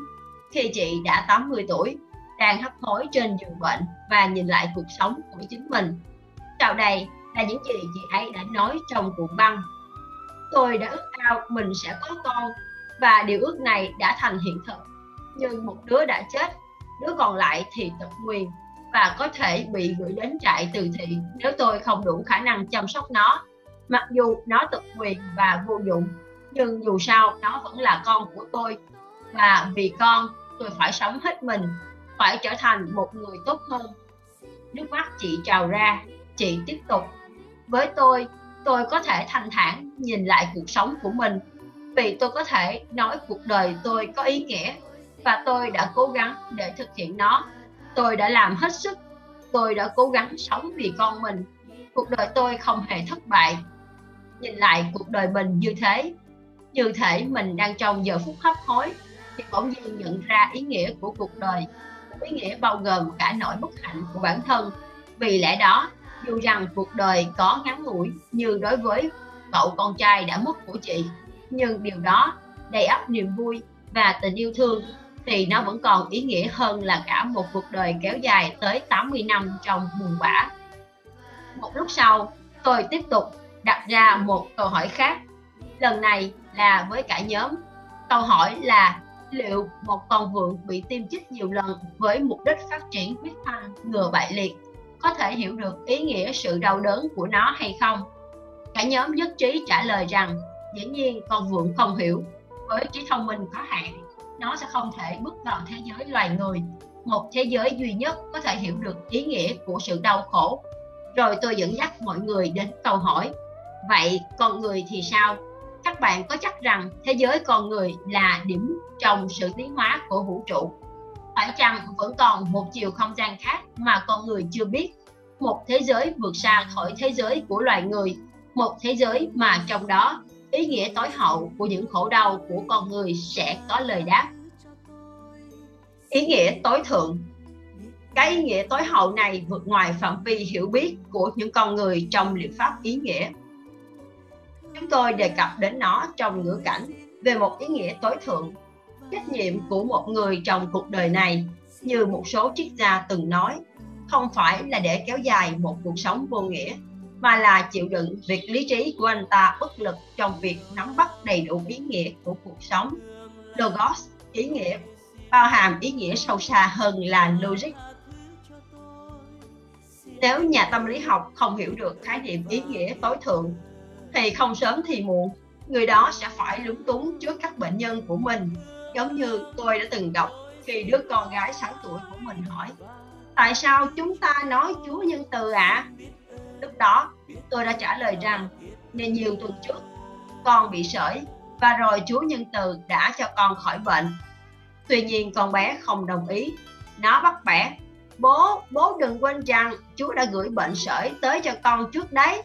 khi chị đã 80 tuổi, đang hấp hối trên giường bệnh và nhìn lại cuộc sống của chính mình. Sau đây là những gì chị ấy đã nói trong cuộn băng. Tôi đã ước ao mình sẽ có con và điều ước này đã thành hiện thực. Nhưng một đứa đã chết, đứa còn lại thì tật nguyền và có thể bị gửi đến trại từ thiện nếu tôi không đủ khả năng chăm sóc nó. Mặc dù nó tật nguyền và vô dụng, nhưng dù sao nó vẫn là con của tôi. Và vì con, tôi phải sống hết mình, phải trở thành một người tốt hơn. Nước mắt chị trào ra, chị tiếp tục. Với tôi, tôi có thể thanh thản nhìn lại cuộc sống của mình vì tôi có thể nói cuộc đời tôi có ý nghĩa và tôi đã cố gắng để thực hiện nó. Tôi đã làm hết sức. Tôi đã cố gắng sống vì con mình. Cuộc đời tôi không hề thất bại. Nhìn lại cuộc đời mình như thế, như thể mình đang trong giờ phút hấp hối, thì bỗng nhiên nhận ra ý nghĩa của cuộc đời. Ý nghĩa bao gồm cả nỗi bất hạnh của bản thân. Vì lẽ đó, dù rằng cuộc đời có ngắn ngủi như đối với cậu con trai đã mất của chị. Nhưng điều đó đầy ắp niềm vui và tình yêu thương thì nó vẫn còn ý nghĩa hơn là cả một cuộc đời kéo dài tới 80 năm trong buồn bã. Một lúc sau, tôi tiếp tục đặt ra một câu hỏi khác. Lần này là với cả nhóm. Câu hỏi là liệu một con vượn bị tiêm chích nhiều lần với mục đích phát triển huyết thanh ngừa bại liệt có thể hiểu được ý nghĩa sự đau đớn của nó hay không? Cả nhóm nhất trí trả lời rằng dĩ nhiên con vượn không hiểu với trí thông minh có hạn nó sẽ không thể bước vào thế giới loài người. Một thế giới duy nhất có thể hiểu được ý nghĩa của sự đau khổ. Rồi tôi dẫn dắt mọi người đến câu hỏi, vậy con người thì sao? Các bạn có chắc rằng thế giới con người là điểm trong sự tiến hóa của vũ trụ. Phải chăng vẫn còn một chiều không gian khác mà con người chưa biết? Một thế giới vượt xa khỏi thế giới của loài người, một thế giới mà trong đó ý nghĩa tối hậu của những khổ đau của con người sẽ có lời đáp. Ý nghĩa tối thượng. Cái ý nghĩa tối hậu này vượt ngoài phạm vi hiểu biết của những con người trong liệu pháp ý nghĩa. Chúng tôi đề cập đến nó trong ngữ cảnh về một ý nghĩa tối thượng. Trách nhiệm của một người trong cuộc đời này, như một số triết gia từng nói, không phải là để kéo dài một cuộc sống vô nghĩa mà là chịu đựng việc lý trí của anh ta bất lực trong việc nắm bắt đầy đủ ý nghĩa của cuộc sống. Logos, ý nghĩa, bao hàm ý nghĩa sâu xa hơn là logic. Nếu nhà tâm lý học không hiểu được khái niệm ý nghĩa tối thượng, thì không sớm thì muộn, người đó sẽ phải lúng túng trước các bệnh nhân của mình, giống như tôi đã từng gặp khi đứa con gái 6 tuổi của mình hỏi Tại sao chúng ta nói Chúa nhân từ ạ? À? Lúc đó, tôi đã trả lời rằng, nên nhiều tuần trước, con bị sởi và rồi Chúa Nhân Từ đã cho con khỏi bệnh. Tuy nhiên con bé không đồng ý. Nó bắt bẻ, bố, bố đừng quên rằng Chúa đã gửi bệnh sởi tới cho con trước đấy.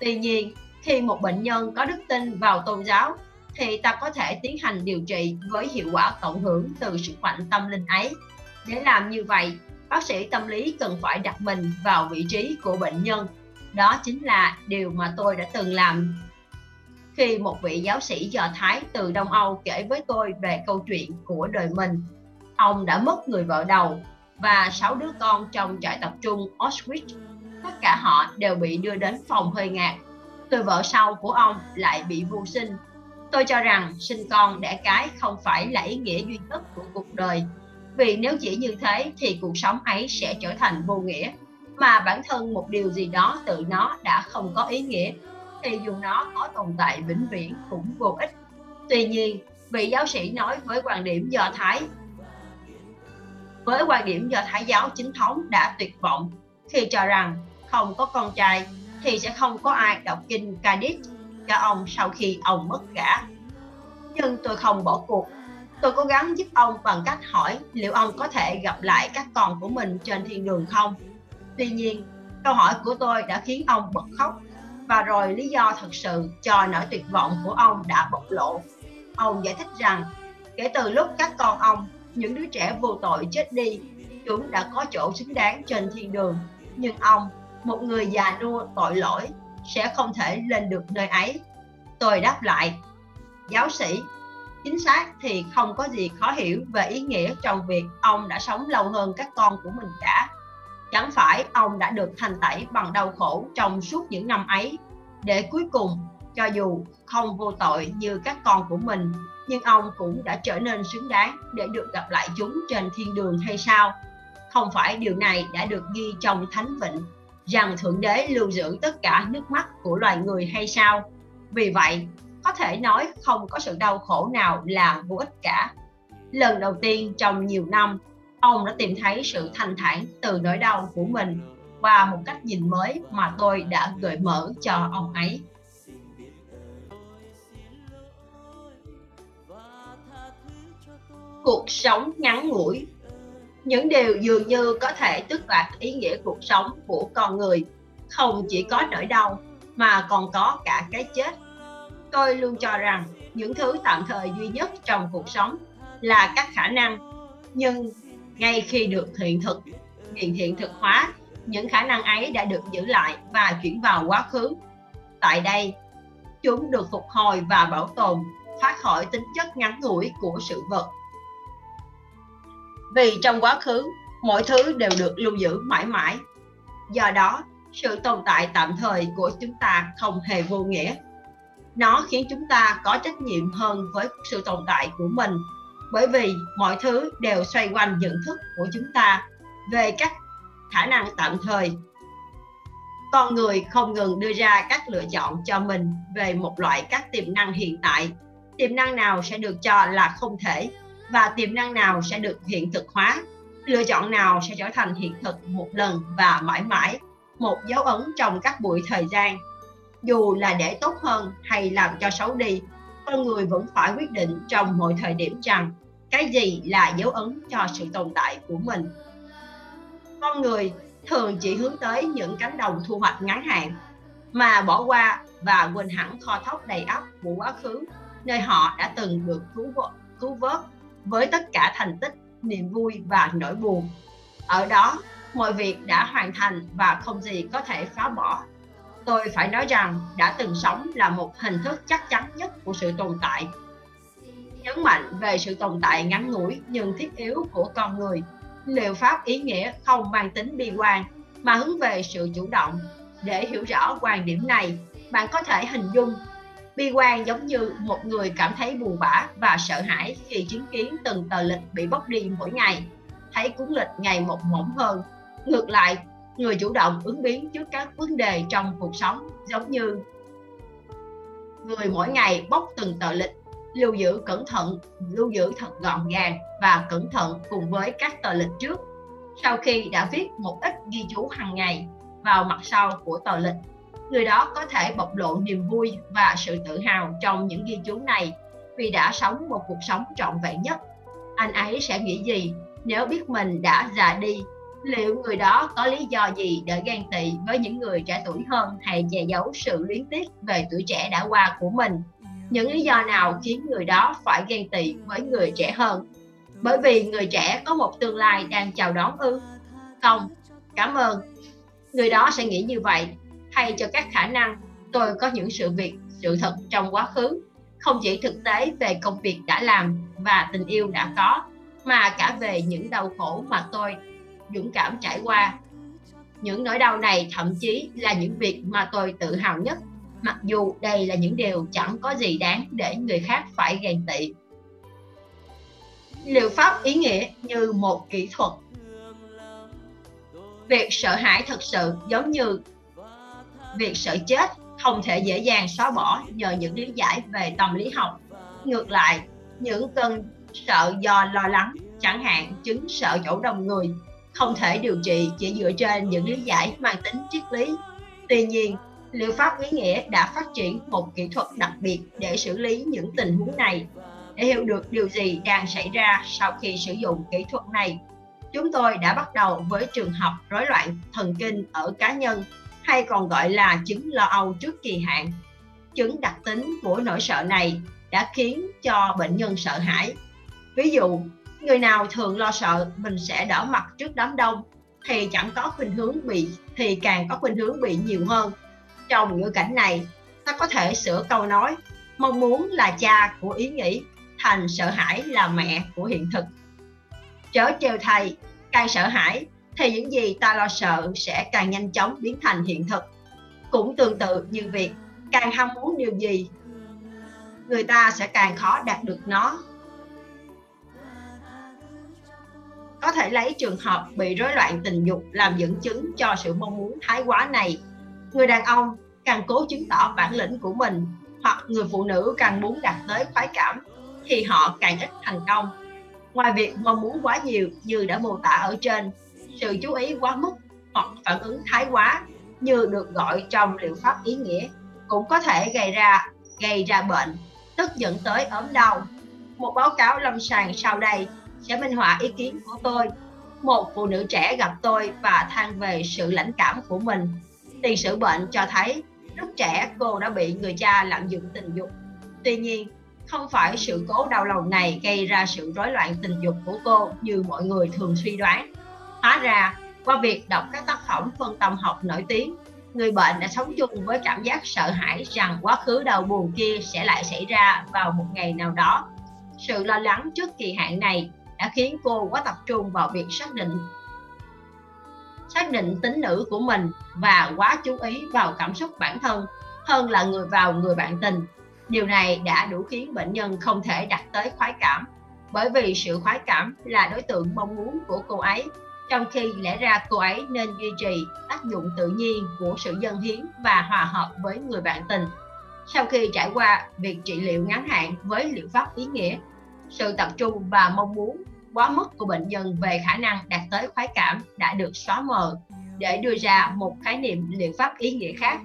Tuy nhiên, khi một bệnh nhân có đức tin vào tôn giáo, thì ta có thể tiến hành điều trị với hiệu quả cộng hưởng từ sức mạnh tâm linh ấy. Để làm như vậy, bác sĩ tâm lý cần phải đặt mình vào vị trí của bệnh nhân. Đó chính là điều mà tôi đã từng làm. Khi một vị giáo sĩ do thái từ đông âu kể với tôi về câu chuyện của đời mình, ông đã mất người vợ đầu và sáu đứa con trong trại tập trung auschwitz. Tất cả họ đều bị đưa đến phòng hơi ngạt. Người vợ sau của ông lại bị vô sinh. Tôi cho rằng sinh con đẻ cái không phải là ý nghĩa duy nhất của cuộc đời vì nếu chỉ như thế thì cuộc sống ấy sẽ trở thành vô nghĩa. Mà bản thân một điều gì đó tự nó đã không có ý nghĩa, thì dù nó có tồn tại vĩnh viễn cũng vô ích. Tuy nhiên, vị giáo sĩ nói với quan điểm do thái, với quan điểm do thái giáo chính thống đã tuyệt vọng khi cho rằng không có con trai thì sẽ không có ai đọc kinh Kadit cho ông sau khi ông mất cả nhưng tôi không bỏ cuộc tôi cố gắng giúp ông bằng cách hỏi liệu ông có thể gặp lại các con của mình trên thiên đường không? Tuy nhiên, câu hỏi của tôi đã khiến ông bật khóc. Và rồi lý do thật sự cho nỗi tuyệt vọng của ông đã bộc lộ. Ông giải thích rằng, kể từ lúc các con ông, những đứa trẻ vô tội chết đi, chúng đã có chỗ xứng đáng trên thiên đường. Nhưng ông, một người già nua tội lỗi, sẽ không thể lên được nơi ấy. Tôi đáp lại, giáo sĩ chính xác, thì không có gì khó hiểu về ý nghĩa trong việc ông đã sống lâu hơn các con của mình cả. Chẳng phải ông đã được thành tẩy bằng đau khổ trong suốt những năm ấy. Để cuối cùng, cho dù không vô tội như các con của mình, nhưng ông cũng đã trở nên xứng đáng để được gặp lại chúng trên thiên đường hay sao? Không phải điều này đã được ghi trong thánh vịnh, rằng thượng đế lưu giữ tất cả nước mắt của loài người hay sao? Vì vậy có thể nói không có sự đau khổ nào là vô ích cả. Lần đầu tiên trong nhiều năm, ông đã tìm thấy sự thanh thản từ nỗi đau của mình và một cách nhìn mới mà tôi đã gợi mở cho ông ấy. Cuộc sống ngắn ngủi, những điều dường như có thể tước đoạt ý nghĩa cuộc sống của con người, không chỉ có nỗi đau mà còn có cả cái chết tôi luôn cho rằng những thứ tạm thời duy nhất trong cuộc sống là các khả năng. Nhưng ngay khi được hiện thực hiện hiện thực hóa, những khả năng ấy đã được giữ lại và chuyển vào quá khứ. Tại đây, chúng được phục hồi và bảo tồn, thoát khỏi tính chất ngắn ngủi của sự vật. Vì trong quá khứ, mọi thứ đều được lưu giữ mãi mãi. Do đó, sự tồn tại tạm thời của chúng ta không hề vô nghĩa nó khiến chúng ta có trách nhiệm hơn với sự tồn tại của mình. Bởi vì mọi thứ đều xoay quanh nhận thức của chúng ta về các khả năng tạm thời. Con người không ngừng đưa ra các lựa chọn cho mình về một loại các tiềm năng hiện tại. Tiềm năng nào sẽ được cho là không thể, và tiềm năng nào sẽ được hiện thực hóa? Lựa chọn nào sẽ trở thành hiện thực một lần và mãi mãi, một dấu ấn trong các buổi thời gian? Dù là để tốt hơn hay làm cho xấu đi con người vẫn phải quyết định trong mọi thời điểm rằng cái gì là dấu ấn cho sự tồn tại của mình? Con người thường chỉ hướng tới những cánh đồng thu hoạch ngắn hạn mà bỏ qua và quên hẳn kho thóc đầy ắp của quá khứ nơi họ đã từng được cứu vớt, cứu vớt với tất cả thành tích niềm vui và nỗi buồn. Ở đó mọi việc đã hoàn thành và không gì có thể phá bỏ tôi phải nói rằng đã từng sống là một hình thức chắc chắn nhất của sự tồn tại. Nhấn mạnh về sự tồn tại ngắn ngủi nhưng thiết yếu của con người, liệu pháp ý nghĩa không mang tính bi quan, mà hướng về sự chủ động. Để hiểu rõ quan điểm này, bạn có thể hình dung, bi quan giống như một người cảm thấy buồn bã và sợ hãi khi chứng kiến từng tờ lịch bị bóc đi mỗi ngày. Thấy cuốn lịch ngày một mỏng hơn, ngược lại người chủ động ứng biến trước các vấn đề trong cuộc sống, giống như người mỗi ngày bóc từng tờ lịch, lưu giữ cẩn thận, lưu giữ thật gọn gàng và cẩn thận cùng với các tờ lịch trước. Sau khi đã viết một ít ghi chú hàng ngày vào mặt sau của tờ lịch, người đó có thể bộc lộ niềm vui và sự tự hào trong những ghi chú này vì đã sống một cuộc sống trọn vẹn nhất. Anh ấy sẽ nghĩ gì nếu biết mình đã già đi liệu người đó có lý do gì để ghen tị với những người trẻ tuổi hơn hay che giấu sự luyến tiếc về tuổi trẻ đã qua của mình? Những lý do nào khiến người đó phải ghen tị với người trẻ hơn? Bởi vì người trẻ có một tương lai đang chào đón ư? Không. Cảm ơn. Người đó sẽ nghĩ như vậy. Thay cho các khả năng, tôi có những sự việc, sự thật trong quá khứ. Không chỉ thực tế về công việc đã làm và tình yêu đã có, mà cả về những đau khổ mà tôi dũng cảm trải qua. Những nỗi đau này thậm chí là những việc mà tôi tự hào nhất, mặc dù đây là những điều chẳng có gì đáng để người khác phải ghen tị. Liệu pháp ý nghĩa như một kỹ thuật. Việc sợ hãi thực sự giống như việc sợ chết không thể dễ dàng xóa bỏ nhờ những lý giải về tâm lý học. Ngược lại, những cơn sợ do lo lắng chẳng hạn chứng sợ chỗ đông người không thể điều trị chỉ dựa trên những lý giải mang tính triết lý. Tuy nhiên, liệu pháp ý nghĩa đã phát triển một kỹ thuật đặc biệt để xử lý những tình huống này? Để hiểu được điều gì đang xảy ra sau khi sử dụng kỹ thuật này, chúng tôi đã bắt đầu với trường hợp rối loạn thần kinh ở cá nhân, hay còn gọi là chứng lo âu trước kỳ hạn. Chứng đặc tính của nỗi sợ này đã khiến cho bệnh nhân sợ hãi. Ví dụ người nào thường lo sợ mình sẽ đỏ mặt trước đám đông thì chẳng có khuynh hướng bị, thì càng có khuynh hướng bị nhiều hơn. Trong ngữ cảnh này, ta có thể sửa câu nói, mong muốn là cha của ý nghĩ, thành sợ hãi là mẹ của hiện thực. Chớ trêu thầy, càng sợ hãi thì những gì ta lo sợ sẽ càng nhanh chóng biến thành hiện thực. Cũng tương tự như việc, càng ham muốn điều gì, người ta sẽ càng khó đạt được nó. Có thể lấy trường hợp bị rối loạn tình dục làm dẫn chứng cho sự mong muốn thái quá này. Người đàn ông càng cố chứng tỏ bản lĩnh của mình, hoặc người phụ nữ càng muốn đạt tới khoái cảm, thì họ càng ít thành công. Ngoài việc mong muốn quá nhiều như đã mô tả ở trên, sự chú ý quá mức hoặc phản ứng thái quá như được gọi trong liệu pháp ý nghĩa cũng có thể gây ra gây ra bệnh, tức dẫn tới ốm đau. Một báo cáo lâm sàng sau đây sẽ minh họa ý kiến của tôi. Một phụ nữ trẻ gặp tôi và than về sự lãnh cảm của mình. Tiền sử bệnh cho thấy lúc trẻ cô đã bị người cha lạm dụng tình dục. Tuy nhiên, không phải sự cố đau lòng này gây ra sự rối loạn tình dục của cô như mọi người thường suy đoán. Hóa ra, qua việc đọc các tác phẩm phân tâm học nổi tiếng, người bệnh đã sống chung với cảm giác sợ hãi rằng quá khứ đau buồn kia sẽ lại xảy ra vào một ngày nào đó. Sự lo lắng trước kỳ hạn này đã khiến cô quá tập trung vào việc xác định xác định tính nữ của mình và quá chú ý vào cảm xúc bản thân hơn là người, vào người bạn tình. Điều này đã đủ khiến bệnh nhân không thể đạt tới khoái cảm, bởi vì sự khoái cảm là đối tượng mong muốn của cô ấy. Trong khi lẽ ra cô ấy nên duy trì tác dụng tự nhiên của sự dân hiến và hòa hợp với người bạn tình. Sau khi trải qua việc trị liệu ngắn hạn với liệu pháp ý nghĩa, sự tập trung và mong muốn quá mức của bệnh nhân về khả năng đạt tới khoái cảm đã được xóa mờ để đưa ra một khái niệm liệu pháp ý nghĩa khác.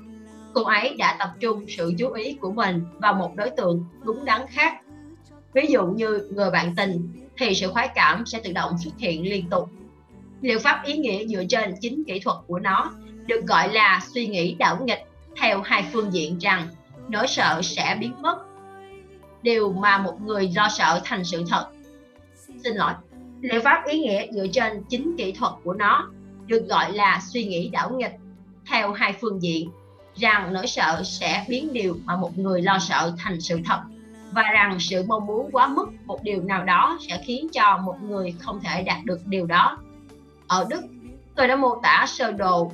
Cô ấy đã tập trung sự chú ý của mình vào một đối tượng đúng đắn khác. Ví dụ như người bạn tình, thì sự khoái cảm sẽ tự động xuất hiện liên tục. Liệu pháp ý nghĩa dựa trên chính kỹ thuật của nó được gọi là suy nghĩ đảo nghịch theo hai phương diện rằng nỗi sợ sẽ biến mất. Điều mà một người lo sợ thành sự thật xin lỗi liệu pháp ý nghĩa dựa trên chính kỹ thuật của nó được gọi là suy nghĩ đảo nghịch theo hai phương diện rằng nỗi sợ sẽ biến điều mà một người lo sợ thành sự thật và rằng sự mong muốn quá mức một điều nào đó sẽ khiến cho một người không thể đạt được điều đó. Ở Đức, tôi đã mô tả sơ đồ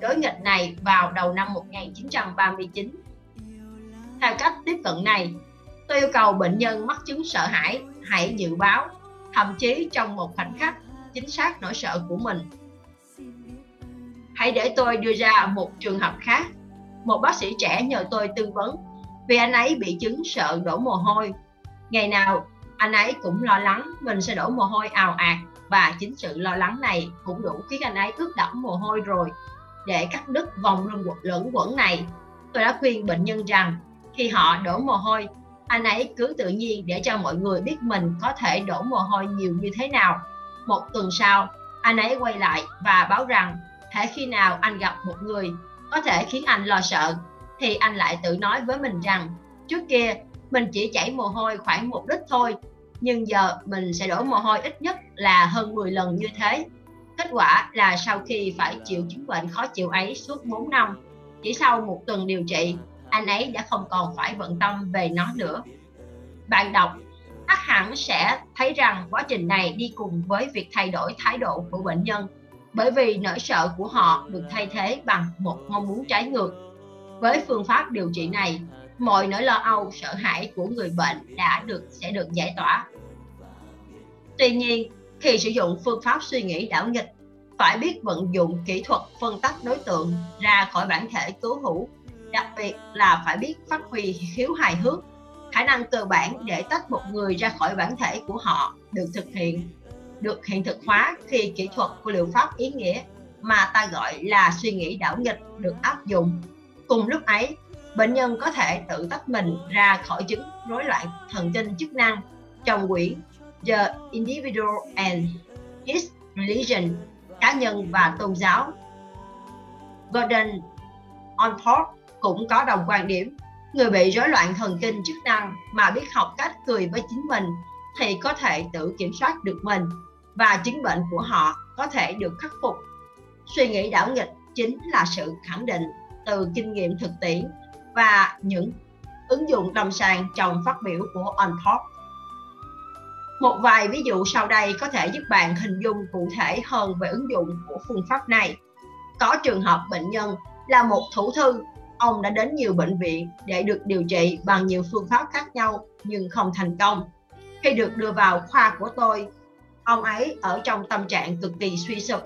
đối nghịch này vào đầu năm 1939. Theo cách tiếp cận này, tôi yêu cầu bệnh nhân mắc chứng sợ hãi hãy dự báo, thậm chí trong một khoảnh khắc, chính xác nỗi sợ của mình. Hãy để tôi đưa ra một trường hợp khác một bác sĩ trẻ nhờ tôi tư vấn vì anh ấy bị chứng sợ đổ mồ hôi. Ngày nào anh ấy cũng lo lắng mình sẽ đổ mồ hôi ào ạt và chính sự lo lắng này cũng đủ khiến anh ấy ướt đẫm mồ hôi rồi. Để cắt đứt vòng luẩn quẩn này, tôi đã khuyên bệnh nhân rằng khi họ đổ mồ hôi, anh ấy cứ tự nhiên để cho mọi người biết mình có thể đổ mồ hôi nhiều như thế nào. Một tuần sau, anh ấy quay lại và báo rằng thể khi nào anh gặp một người có thể khiến anh lo sợ thì anh lại tự nói với mình rằng trước kia mình chỉ chảy mồ hôi khoảng một lít thôi nhưng giờ mình sẽ đổ mồ hôi ít nhất là hơn 10 lần như thế kết quả là sau khi phải chịu chứng bệnh khó chịu ấy suốt 4 năm chỉ sau một tuần điều trị anh ấy đã không còn phải bận tâm về nó nữa bạn đọc chắc hẳn sẽ thấy rằng quá trình này đi cùng với việc thay đổi thái độ của bệnh nhân bởi vì nỗi sợ của họ được thay thế bằng một mong muốn trái ngược. Với phương pháp điều trị này, mọi nỗi lo âu, sợ hãi của người bệnh đã được sẽ được giải tỏa. Tuy nhiên, khi sử dụng phương pháp suy nghĩ đảo nghịch, phải biết vận dụng kỹ thuật phân tách đối tượng ra khỏi bản thể cứu hữu, đặc biệt là phải biết phát huy khiếu hài hước, khả năng cơ bản để tách một người ra khỏi bản thể của họ được thực hiện được hiện thực hóa khi kỹ thuật của liệu pháp ý nghĩa mà ta gọi là suy nghĩ đảo nghịch được áp dụng. Cùng lúc ấy, bệnh nhân có thể tự tách mình ra khỏi chứng rối loạn thần kinh chức năng trong quyển The Individual and His Religion, cá nhân và tôn giáo. Gordon Onthorpe cũng có đồng quan điểm người bị rối loạn thần kinh chức năng mà biết học cách cười với chính mình thì có thể tự kiểm soát được mình và chứng bệnh của họ có thể được khắc phục Suy nghĩ đảo nghịch chính là sự khẳng định từ kinh nghiệm thực tiễn và những ứng dụng lâm sàng trong phát biểu của Ontop. Một vài ví dụ sau đây có thể giúp bạn hình dung cụ thể hơn về ứng dụng của phương pháp này. Có trường hợp bệnh nhân là một thủ thư, ông đã đến nhiều bệnh viện để được điều trị bằng nhiều phương pháp khác nhau nhưng không thành công. Khi được đưa vào khoa của tôi, ông ấy ở trong tâm trạng cực kỳ suy sụp.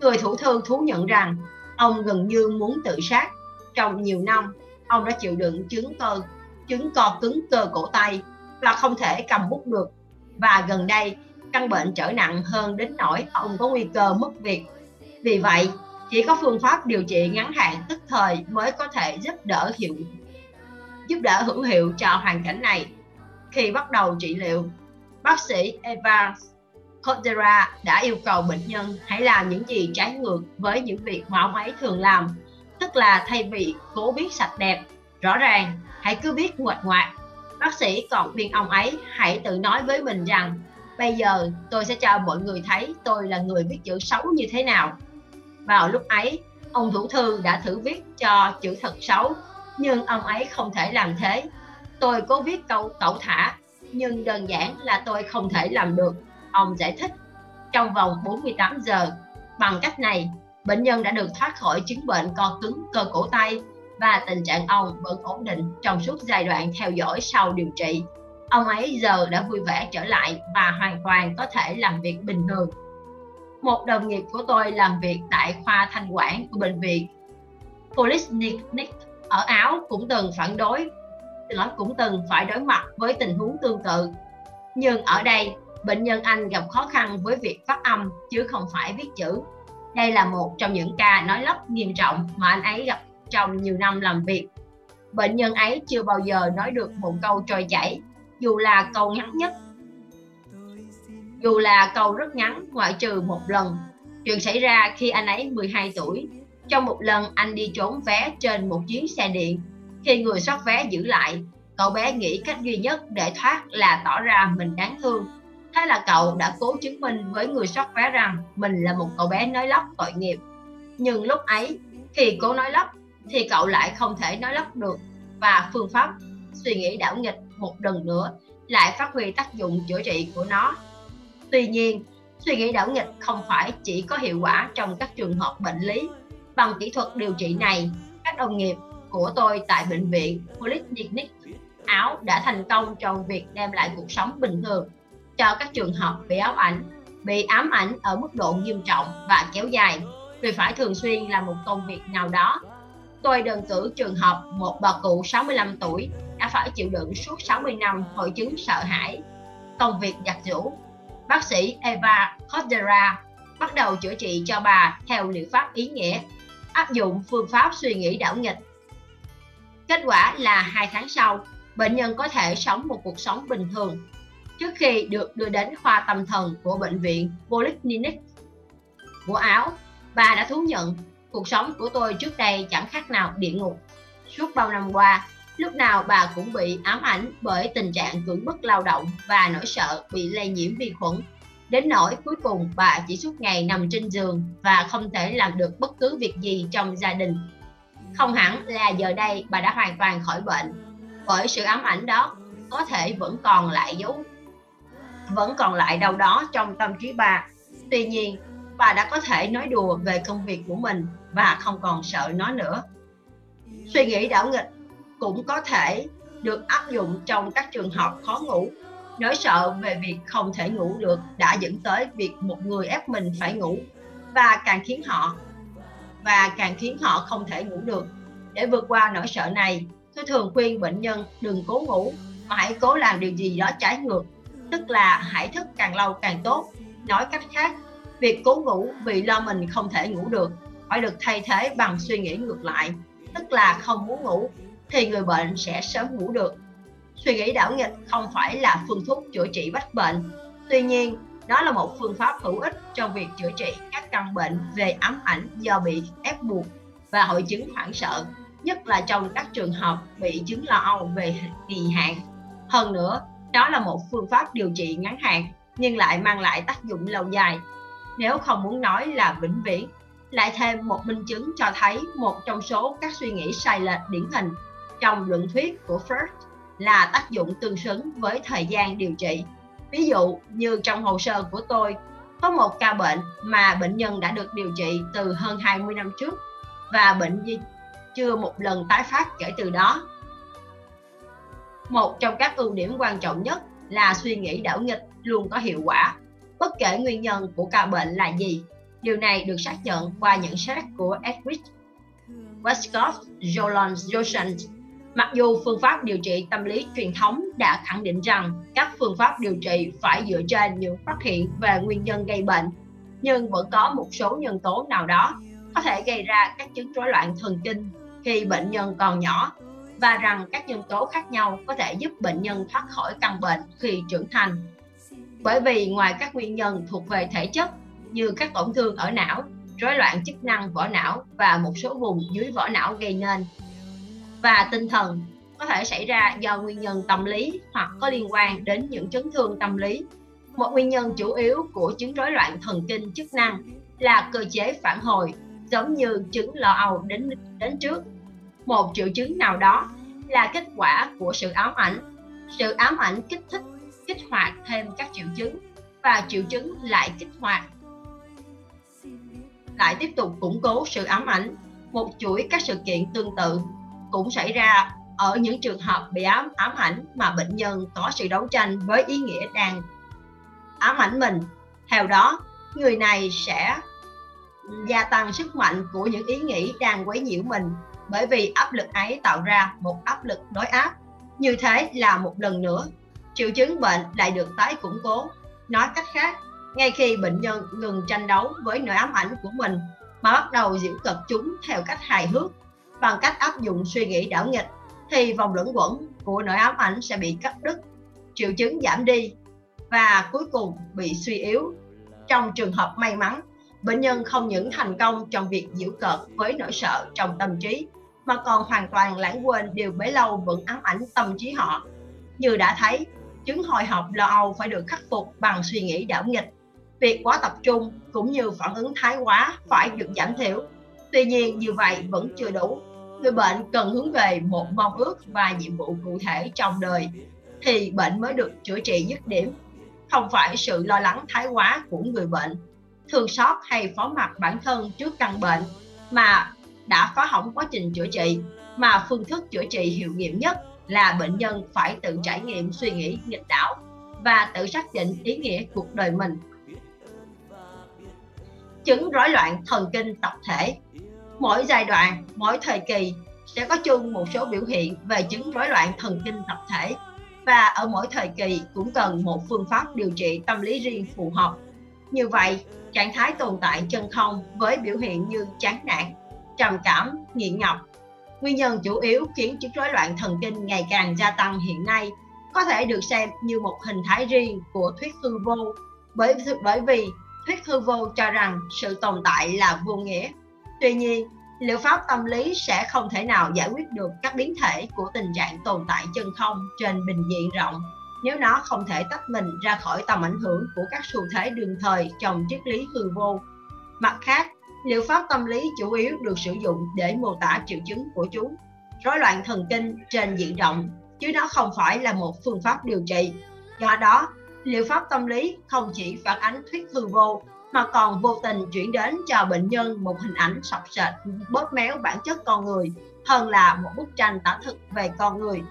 Người thủ thư thú nhận rằng ông gần như muốn tự sát. Trong nhiều năm, ông đã chịu đựng chứng cơ, chứng co cứng cơ cổ tay và không thể cầm bút được. Và gần đây, căn bệnh trở nặng hơn đến nỗi ông có nguy cơ mất việc. Vì vậy, chỉ có phương pháp điều trị ngắn hạn tức thời mới có thể giúp đỡ hiệu giúp đỡ hữu hiệu cho hoàn cảnh này. Khi bắt đầu trị liệu, bác sĩ Eva Cordera đã yêu cầu bệnh nhân hãy làm những gì trái ngược với những việc mà ông ấy thường làm, tức là thay vì cố biết sạch đẹp, rõ ràng hãy cứ biết nguệch ngoạc. Bác sĩ còn khuyên ông ấy hãy tự nói với mình rằng bây giờ tôi sẽ cho mọi người thấy tôi là người biết chữ xấu như thế nào. Vào lúc ấy, ông thủ thư đã thử viết cho chữ thật xấu, nhưng ông ấy không thể làm thế. Tôi cố viết câu cậu thả, nhưng đơn giản là tôi không thể làm được Ông giải thích, trong vòng 48 giờ, bằng cách này, bệnh nhân đã được thoát khỏi chứng bệnh co cứng cơ cổ tay và tình trạng ông vẫn ổn định trong suốt giai đoạn theo dõi sau điều trị. Ông ấy giờ đã vui vẻ trở lại và hoàn toàn có thể làm việc bình thường. Một đồng nghiệp của tôi làm việc tại khoa thanh quản của bệnh viện Polyclinic ở Áo cũng từng phản đối cũng từng phải đối mặt với tình huống tương tự. Nhưng ở đây, bệnh nhân Anh gặp khó khăn với việc phát âm chứ không phải viết chữ. Đây là một trong những ca nói lắp nghiêm trọng mà anh ấy gặp trong nhiều năm làm việc. Bệnh nhân ấy chưa bao giờ nói được một câu trôi chảy, dù là câu ngắn nhất. Dù là câu rất ngắn ngoại trừ một lần. Chuyện xảy ra khi anh ấy 12 tuổi. Trong một lần anh đi trốn vé trên một chuyến xe điện. Khi người soát vé giữ lại, cậu bé nghĩ cách duy nhất để thoát là tỏ ra mình đáng thương Thế là cậu đã cố chứng minh với người soát vé rằng mình là một cậu bé nói lắp tội nghiệp. Nhưng lúc ấy, khi cố nói lắp, thì cậu lại không thể nói lắp được và phương pháp suy nghĩ đảo nghịch một lần nữa lại phát huy tác dụng chữa trị của nó. Tuy nhiên, suy nghĩ đảo nghịch không phải chỉ có hiệu quả trong các trường hợp bệnh lý. Bằng kỹ thuật điều trị này, các đồng nghiệp của tôi tại bệnh viện Polyclinic Áo đã thành công trong việc đem lại cuộc sống bình thường cho các trường hợp bị ám ảnh, bị ám ảnh ở mức độ nghiêm trọng và kéo dài vì phải thường xuyên làm một công việc nào đó. Tôi đơn cử trường hợp một bà cụ 65 tuổi đã phải chịu đựng suốt 60 năm hội chứng sợ hãi, công việc giặt giũ. Bác sĩ Eva Cordera bắt đầu chữa trị cho bà theo liệu pháp ý nghĩa, áp dụng phương pháp suy nghĩ đảo nghịch. Kết quả là hai tháng sau, bệnh nhân có thể sống một cuộc sống bình thường trước khi được đưa đến khoa tâm thần của bệnh viện Polyclinic của Áo. Bà đã thú nhận cuộc sống của tôi trước đây chẳng khác nào địa ngục. Suốt bao năm qua, lúc nào bà cũng bị ám ảnh bởi tình trạng cưỡng bức lao động và nỗi sợ bị lây nhiễm vi khuẩn. Đến nỗi cuối cùng bà chỉ suốt ngày nằm trên giường và không thể làm được bất cứ việc gì trong gia đình. Không hẳn là giờ đây bà đã hoàn toàn khỏi bệnh, bởi sự ám ảnh đó có thể vẫn còn lại dấu vẫn còn lại đâu đó trong tâm trí bà. Tuy nhiên, bà đã có thể nói đùa về công việc của mình và không còn sợ nó nữa. Suy nghĩ đảo nghịch cũng có thể được áp dụng trong các trường hợp khó ngủ. Nỗi sợ về việc không thể ngủ được đã dẫn tới việc một người ép mình phải ngủ và càng khiến họ và càng khiến họ không thể ngủ được. Để vượt qua nỗi sợ này, tôi thường khuyên bệnh nhân đừng cố ngủ mà hãy cố làm điều gì đó trái ngược tức là hãy thức càng lâu càng tốt nói cách khác việc cố ngủ vì lo mình không thể ngủ được phải được thay thế bằng suy nghĩ ngược lại tức là không muốn ngủ thì người bệnh sẽ sớm ngủ được. Suy nghĩ đảo nghịch không phải là phương thuốc chữa trị bách bệnh. Tuy nhiên, đó là một phương pháp hữu ích trong việc chữa trị các căn bệnh về ám ảnh do bị ép buộc và hội chứng hoảng sợ, nhất là trong các trường hợp bị chứng lo âu về kỳ hạn. Hơn nữa, đó là một phương pháp điều trị ngắn hạn nhưng lại mang lại tác dụng lâu dài. Nếu không muốn nói là vĩnh viễn, lại thêm một minh chứng cho thấy một trong số các suy nghĩ sai lệch điển hình trong luận thuyết của Freud là tác dụng tương xứng với thời gian điều trị. Ví dụ như trong hồ sơ của tôi, có một ca bệnh mà bệnh nhân đã được điều trị từ hơn 20 năm trước và bệnh chưa một lần tái phát kể từ đó. Một trong các ưu điểm quan trọng nhất là suy nghĩ đảo nghịch luôn có hiệu quả, bất kể nguyên nhân của ca bệnh là gì. Điều này được xác nhận qua nhận xét của Edward Westcott Jolan Johnson. Mặc dù phương pháp điều trị tâm lý truyền thống đã khẳng định rằng các phương pháp điều trị phải dựa trên những phát hiện về nguyên nhân gây bệnh, nhưng vẫn có một số nhân tố nào đó có thể gây ra các chứng rối loạn thần kinh khi bệnh nhân còn nhỏ và rằng các nhân tố khác nhau có thể giúp bệnh nhân thoát khỏi căn bệnh khi trưởng thành. Bởi vì ngoài các nguyên nhân thuộc về thể chất như các tổn thương ở não, rối loạn chức năng vỏ não và một số vùng dưới vỏ não gây nên và tinh thần có thể xảy ra do nguyên nhân tâm lý hoặc có liên quan đến những chấn thương tâm lý. Một nguyên nhân chủ yếu của chứng rối loạn thần kinh chức năng là cơ chế phản hồi, giống như chứng lo âu đến đến trước. Một triệu chứng nào đó là kết quả của sự ám ảnh. Sự ám ảnh kích thích, kích hoạt thêm các triệu chứng và triệu chứng lại kích hoạt. Lại tiếp tục củng cố sự ám ảnh, một chuỗi các sự kiện tương tự cũng xảy ra ở những trường hợp bị ám ám ảnh mà bệnh nhân có sự đấu tranh với ý nghĩa đang ám ảnh mình. Theo đó, người này sẽ gia tăng sức mạnh của những ý nghĩ đang quấy nhiễu mình bởi vì áp lực ấy tạo ra một áp lực đối áp. Như thế là một lần nữa, triệu chứng bệnh lại được tái củng cố. Nói cách khác, ngay khi bệnh nhân ngừng tranh đấu với nỗi ám ảnh của mình, mà bắt đầu giễu cợt chúng theo cách hài hước bằng cách áp dụng suy nghĩ đảo nghịch, thì vòng luẩn quẩn của nỗi ám ảnh sẽ bị cắt đứt, triệu chứng giảm đi và cuối cùng bị suy yếu. Trong trường hợp may mắn, bệnh nhân không những thành công trong việc giễu cợt với nỗi sợ trong tâm trí, mà còn hoàn toàn lãng quên điều bấy lâu vẫn ám ảnh tâm trí họ. Như đã thấy, chứng hồi hộp lo âu phải được khắc phục bằng suy nghĩ đảo nghịch. Việc quá tập trung cũng như phản ứng thái quá phải được giảm thiểu. Tuy nhiên, như vậy vẫn chưa đủ người bệnh cần hướng về một mong ước và nhiệm vụ cụ thể trong đời, thì bệnh mới được chữa trị dứt điểm. Không phải sự lo lắng thái quá của người bệnh, thương xót hay phó mặc bản thân trước căn bệnh mà đã phá hỏng quá trình chữa trị, mà phương thức chữa trị hiệu nghiệm nhất là bệnh nhân phải tự trải nghiệm suy nghĩ, nghịch đảo và tự xác định ý nghĩa cuộc đời mình. Chứng rối loạn thần kinh tập thể mỗi giai đoạn mỗi thời kỳ sẽ có chung một số biểu hiện về chứng rối loạn thần kinh tập thể và ở mỗi thời kỳ cũng cần một phương pháp điều trị tâm lý riêng phù hợp như vậy trạng thái tồn tại chân không với biểu hiện như chán nản, trầm cảm, nghiện ngập. Nguyên nhân chủ yếu khiến chứng rối loạn thần kinh ngày càng gia tăng hiện nay có thể được xem như một hình thái riêng của thuyết hư vô bởi bởi vì thuyết hư vô cho rằng sự tồn tại là vô nghĩa. Tuy nhiên, liệu pháp tâm lý sẽ không thể nào giải quyết được các biến thể của tình trạng tồn tại chân không trên bình diện rộng nếu nó không thể tách mình ra khỏi tầm ảnh hưởng của các xu thế đường thời trong triết lý hư vô. Mặt khác, liệu pháp tâm lý chủ yếu được sử dụng để mô tả triệu chứng của chúng, rối loạn thần kinh trên diện rộng, chứ nó không phải là một phương pháp điều trị. Do đó, liệu pháp tâm lý không chỉ phản ánh thuyết hư vô mà còn vô tình chuyển đến cho bệnh nhân một hình ảnh sọc sệt bóp méo bản chất con người hơn là một bức tranh tả thực về con người.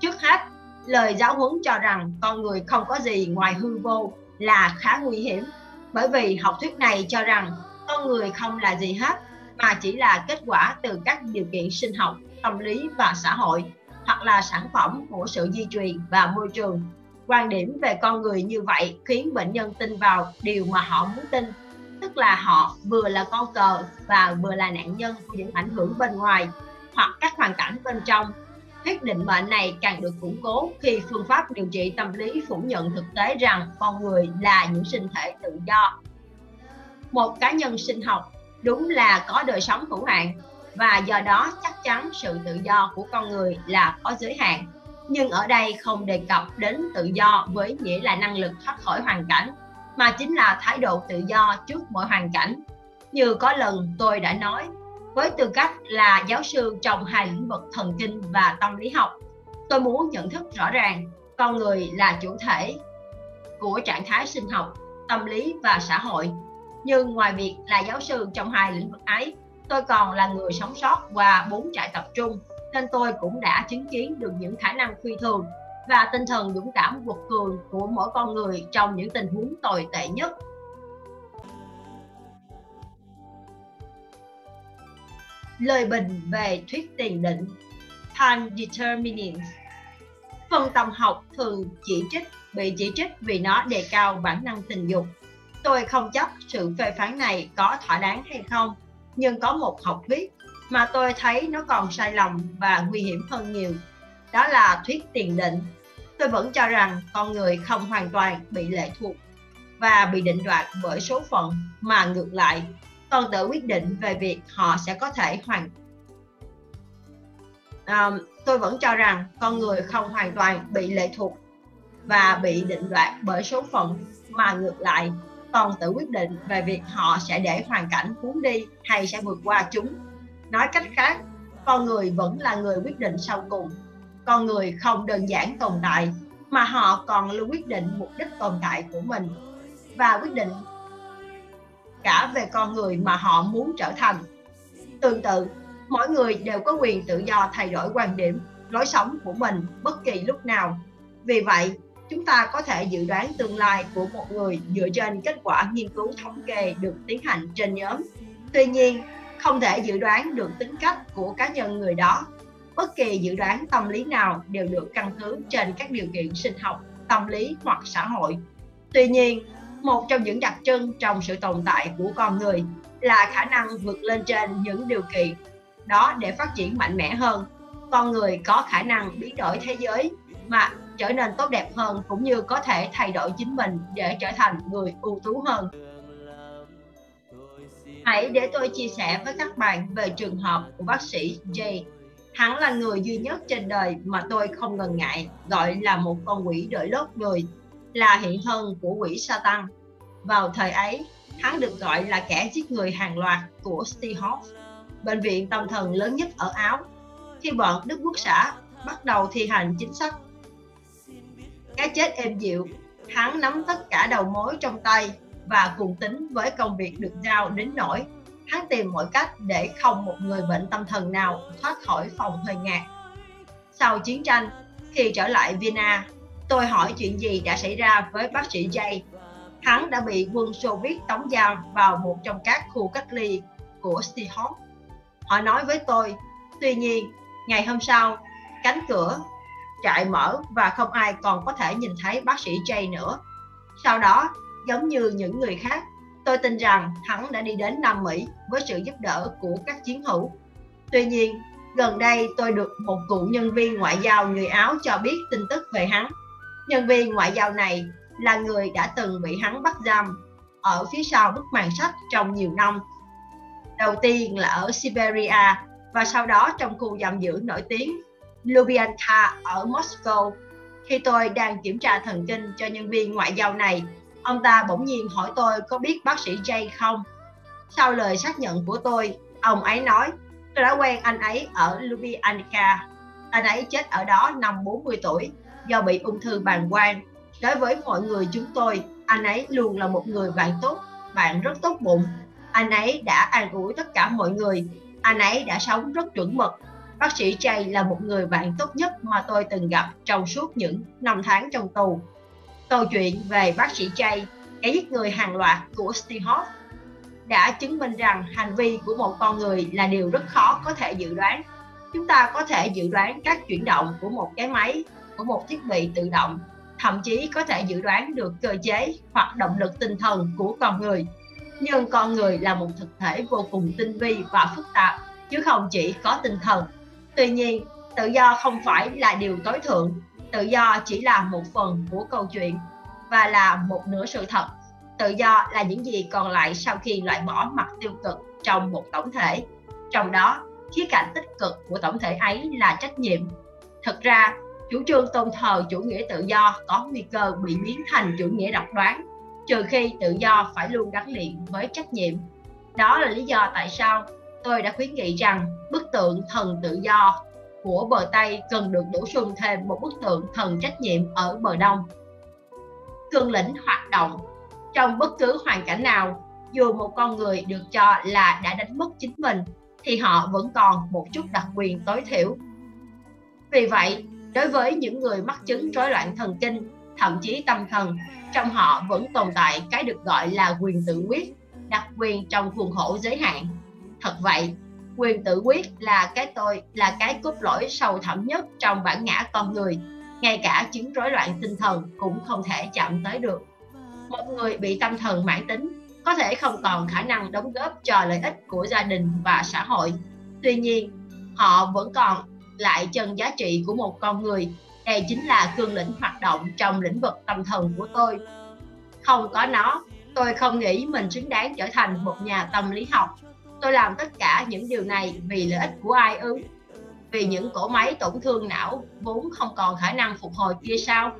Trước hết, lời giáo huấn cho rằng con người không có gì ngoài hư vô là khá nguy hiểm bởi vì học thuyết này cho rằng con người không là gì hết mà chỉ là kết quả từ các điều kiện sinh học tâm lý và xã hội hoặc là sản phẩm của sự di truyền và môi trường quan điểm về con người như vậy khiến bệnh nhân tin vào điều mà họ muốn tin tức là họ vừa là con cờ và vừa là nạn nhân của những ảnh hưởng bên ngoài hoặc các hoàn cảnh bên trong thuyết định mệnh này càng được củng cố khi phương pháp điều trị tâm lý phủ nhận thực tế rằng con người là những sinh thể tự do. Một cá nhân sinh học đúng là có đời sống hữu hạn và do đó chắc chắn sự tự do của con người là có giới hạn. Nhưng ở đây không đề cập đến tự do với nghĩa là năng lực thoát khỏi hoàn cảnh, mà chính là thái độ tự do trước mọi hoàn cảnh. Như có lần tôi đã nói, với tư cách là giáo sư trong hai lĩnh vực thần kinh và tâm lý học, tôi muốn nhận thức rõ ràng con người là chủ thể của trạng thái sinh học, tâm lý và xã hội. Nhưng ngoài việc là giáo sư trong hai lĩnh vực ấy, tôi còn là người sống sót qua bốn trại tập trung, nên tôi cũng đã chứng kiến được những khả năng phi thường và tinh thần dũng cảm vượt cường của mỗi con người trong những tình huống tồi tệ nhất. Lời bình về thuyết tiền định Time Determinants Phân tâm học thường chỉ trích bị chỉ trích vì nó đề cao bản năng tình dục. Tôi không chấp sự phê phán này có thỏa đáng hay không, nhưng có một học thuyết mà tôi thấy nó còn sai lầm và nguy hiểm hơn nhiều. Đó là thuyết tiền định. Tôi vẫn cho rằng con người không hoàn toàn bị lệ thuộc và bị định đoạt bởi số phận mà ngược lại con tự quyết định về việc họ sẽ có thể hoàn à, tôi vẫn cho rằng con người không hoàn toàn bị lệ thuộc và bị định đoạt bởi số phận mà ngược lại còn tự quyết định về việc họ sẽ để hoàn cảnh cuốn đi hay sẽ vượt qua chúng nói cách khác, con người vẫn là người quyết định sau cùng. Con người không đơn giản tồn tại, mà họ còn luôn quyết định mục đích tồn tại của mình và quyết định cả về con người mà họ muốn trở thành. Tương tự, mỗi người đều có quyền tự do thay đổi quan điểm, lối sống của mình bất kỳ lúc nào. Vì vậy, chúng ta có thể dự đoán tương lai của một người dựa trên kết quả nghiên cứu thống kê được tiến hành trên nhóm. Tuy nhiên không thể dự đoán được tính cách của cá nhân người đó. Bất kỳ dự đoán tâm lý nào đều được căn cứ trên các điều kiện sinh học, tâm lý hoặc xã hội. Tuy nhiên, một trong những đặc trưng trong sự tồn tại của con người là khả năng vượt lên trên những điều kiện. Đó để phát triển mạnh mẽ hơn, con người có khả năng biến đổi thế giới mà trở nên tốt đẹp hơn cũng như có thể thay đổi chính mình để trở thành người ưu tú hơn hãy để tôi chia sẻ với các bạn về trường hợp của bác sĩ J. Hắn là người duy nhất trên đời mà tôi không ngần ngại gọi là một con quỷ đợi lốt người, là hiện thân của quỷ Satan. Vào thời ấy, hắn được gọi là kẻ giết người hàng loạt của Stehop, bệnh viện tâm thần lớn nhất ở Áo. Khi bọn Đức Quốc xã bắt đầu thi hành chính sách cái chết êm dịu, hắn nắm tất cả đầu mối trong tay và cùng tính với công việc được giao đến nỗi hắn tìm mọi cách để không một người bệnh tâm thần nào thoát khỏi phòng hơi ngạt. Sau chiến tranh, khi trở lại Vienna, tôi hỏi chuyện gì đã xảy ra với bác sĩ J. Hắn đã bị quân Xô Viết tống giam vào một trong các khu cách ly của Stihop. Họ nói với tôi, tuy nhiên, ngày hôm sau, cánh cửa trại mở và không ai còn có thể nhìn thấy bác sĩ J nữa. Sau đó, giống như những người khác, tôi tin rằng hắn đã đi đến Nam Mỹ với sự giúp đỡ của các chiến hữu. Tuy nhiên, gần đây tôi được một cựu nhân viên ngoại giao người Áo cho biết tin tức về hắn. Nhân viên ngoại giao này là người đã từng bị hắn bắt giam ở phía sau bức màn sách trong nhiều năm. Đầu tiên là ở Siberia và sau đó trong khu giam giữ nổi tiếng Lubyanka ở Moscow. Khi tôi đang kiểm tra thần kinh cho nhân viên ngoại giao này, ông ta bỗng nhiên hỏi tôi có biết bác sĩ Jay không. Sau lời xác nhận của tôi, ông ấy nói, tôi đã quen anh ấy ở Lubyanka. Anh ấy chết ở đó năm 40 tuổi do bị ung thư bàng quang. Đối với mọi người chúng tôi, anh ấy luôn là một người bạn tốt, bạn rất tốt bụng. Anh ấy đã an ủi tất cả mọi người. Anh ấy đã sống rất chuẩn mực Bác sĩ Jay là một người bạn tốt nhất mà tôi từng gặp trong suốt những năm tháng trong tù. Câu chuyện về bác sĩ Jay, kẻ giết người hàng loạt của Steve Hoff, đã chứng minh rằng hành vi của một con người là điều rất khó có thể dự đoán. Chúng ta có thể dự đoán các chuyển động của một cái máy, của một thiết bị tự động, thậm chí có thể dự đoán được cơ chế hoặc động lực tinh thần của con người. Nhưng con người là một thực thể vô cùng tinh vi và phức tạp, chứ không chỉ có tinh thần Tuy nhiên, tự do không phải là điều tối thượng, tự do chỉ là một phần của câu chuyện và là một nửa sự thật. Tự do là những gì còn lại sau khi loại bỏ mặt tiêu cực trong một tổng thể. Trong đó, khía cạnh tích cực của tổng thể ấy là trách nhiệm. Thực ra, chủ trương tôn thờ chủ nghĩa tự do có nguy cơ bị biến thành chủ nghĩa độc đoán, trừ khi tự do phải luôn gắn liền với trách nhiệm. đó là lý do tại sao tôi đã khuyến nghị rằng bức tượng thần tự do của bờ Tây cần được bổ sung thêm một bức tượng thần trách nhiệm ở bờ Đông. Cương lĩnh hoạt động trong bất cứ hoàn cảnh nào, dù một con người được cho là đã đánh mất chính mình, thì họ vẫn còn một chút đặc quyền tối thiểu. Vì vậy, đối với những người mắc chứng rối loạn thần kinh, thậm chí tâm thần, trong họ vẫn tồn tại cái được gọi là quyền tự quyết, đặc quyền trong khuôn khổ giới hạn. Thật vậy, quyền tự quyết là cái tôi, là cái cốt lõi sâu thẳm nhất trong bản ngã con người. Ngay cả chứng rối loạn tinh thần cũng không thể chạm tới được. Một người bị tâm thần mãn tính có thể không còn khả năng đóng góp cho lợi ích của gia đình và xã hội. Tuy nhiên, họ vẫn còn lại chân giá trị của một con người. Đây chính là cương lĩnh hoạt động trong lĩnh vực tâm thần của tôi. Không có nó, tôi không nghĩ mình xứng đáng trở thành một nhà tâm lý học tôi làm tất cả những điều này vì lợi ích của ai ư? Vì những cỗ máy tổn thương não vốn không còn khả năng phục hồi kia sao?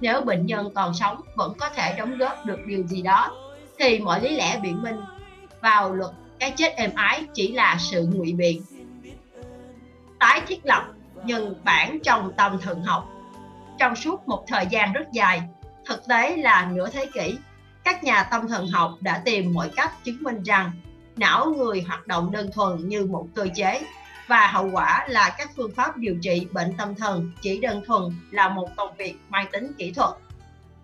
Nếu bệnh nhân còn sống vẫn có thể đóng góp được điều gì đó, thì mọi lý lẽ biện minh vào luật cái chết êm ái chỉ là sự ngụy biện. Tái thiết lập nhân bản trong tâm thần học. Trong suốt một thời gian rất dài, thực tế là nửa thế kỷ, các nhà tâm thần học đã tìm mọi cách chứng minh rằng não người hoạt động đơn thuần như một cơ chế và hậu quả là các phương pháp điều trị bệnh tâm thần chỉ đơn thuần là một công việc mang tính kỹ thuật.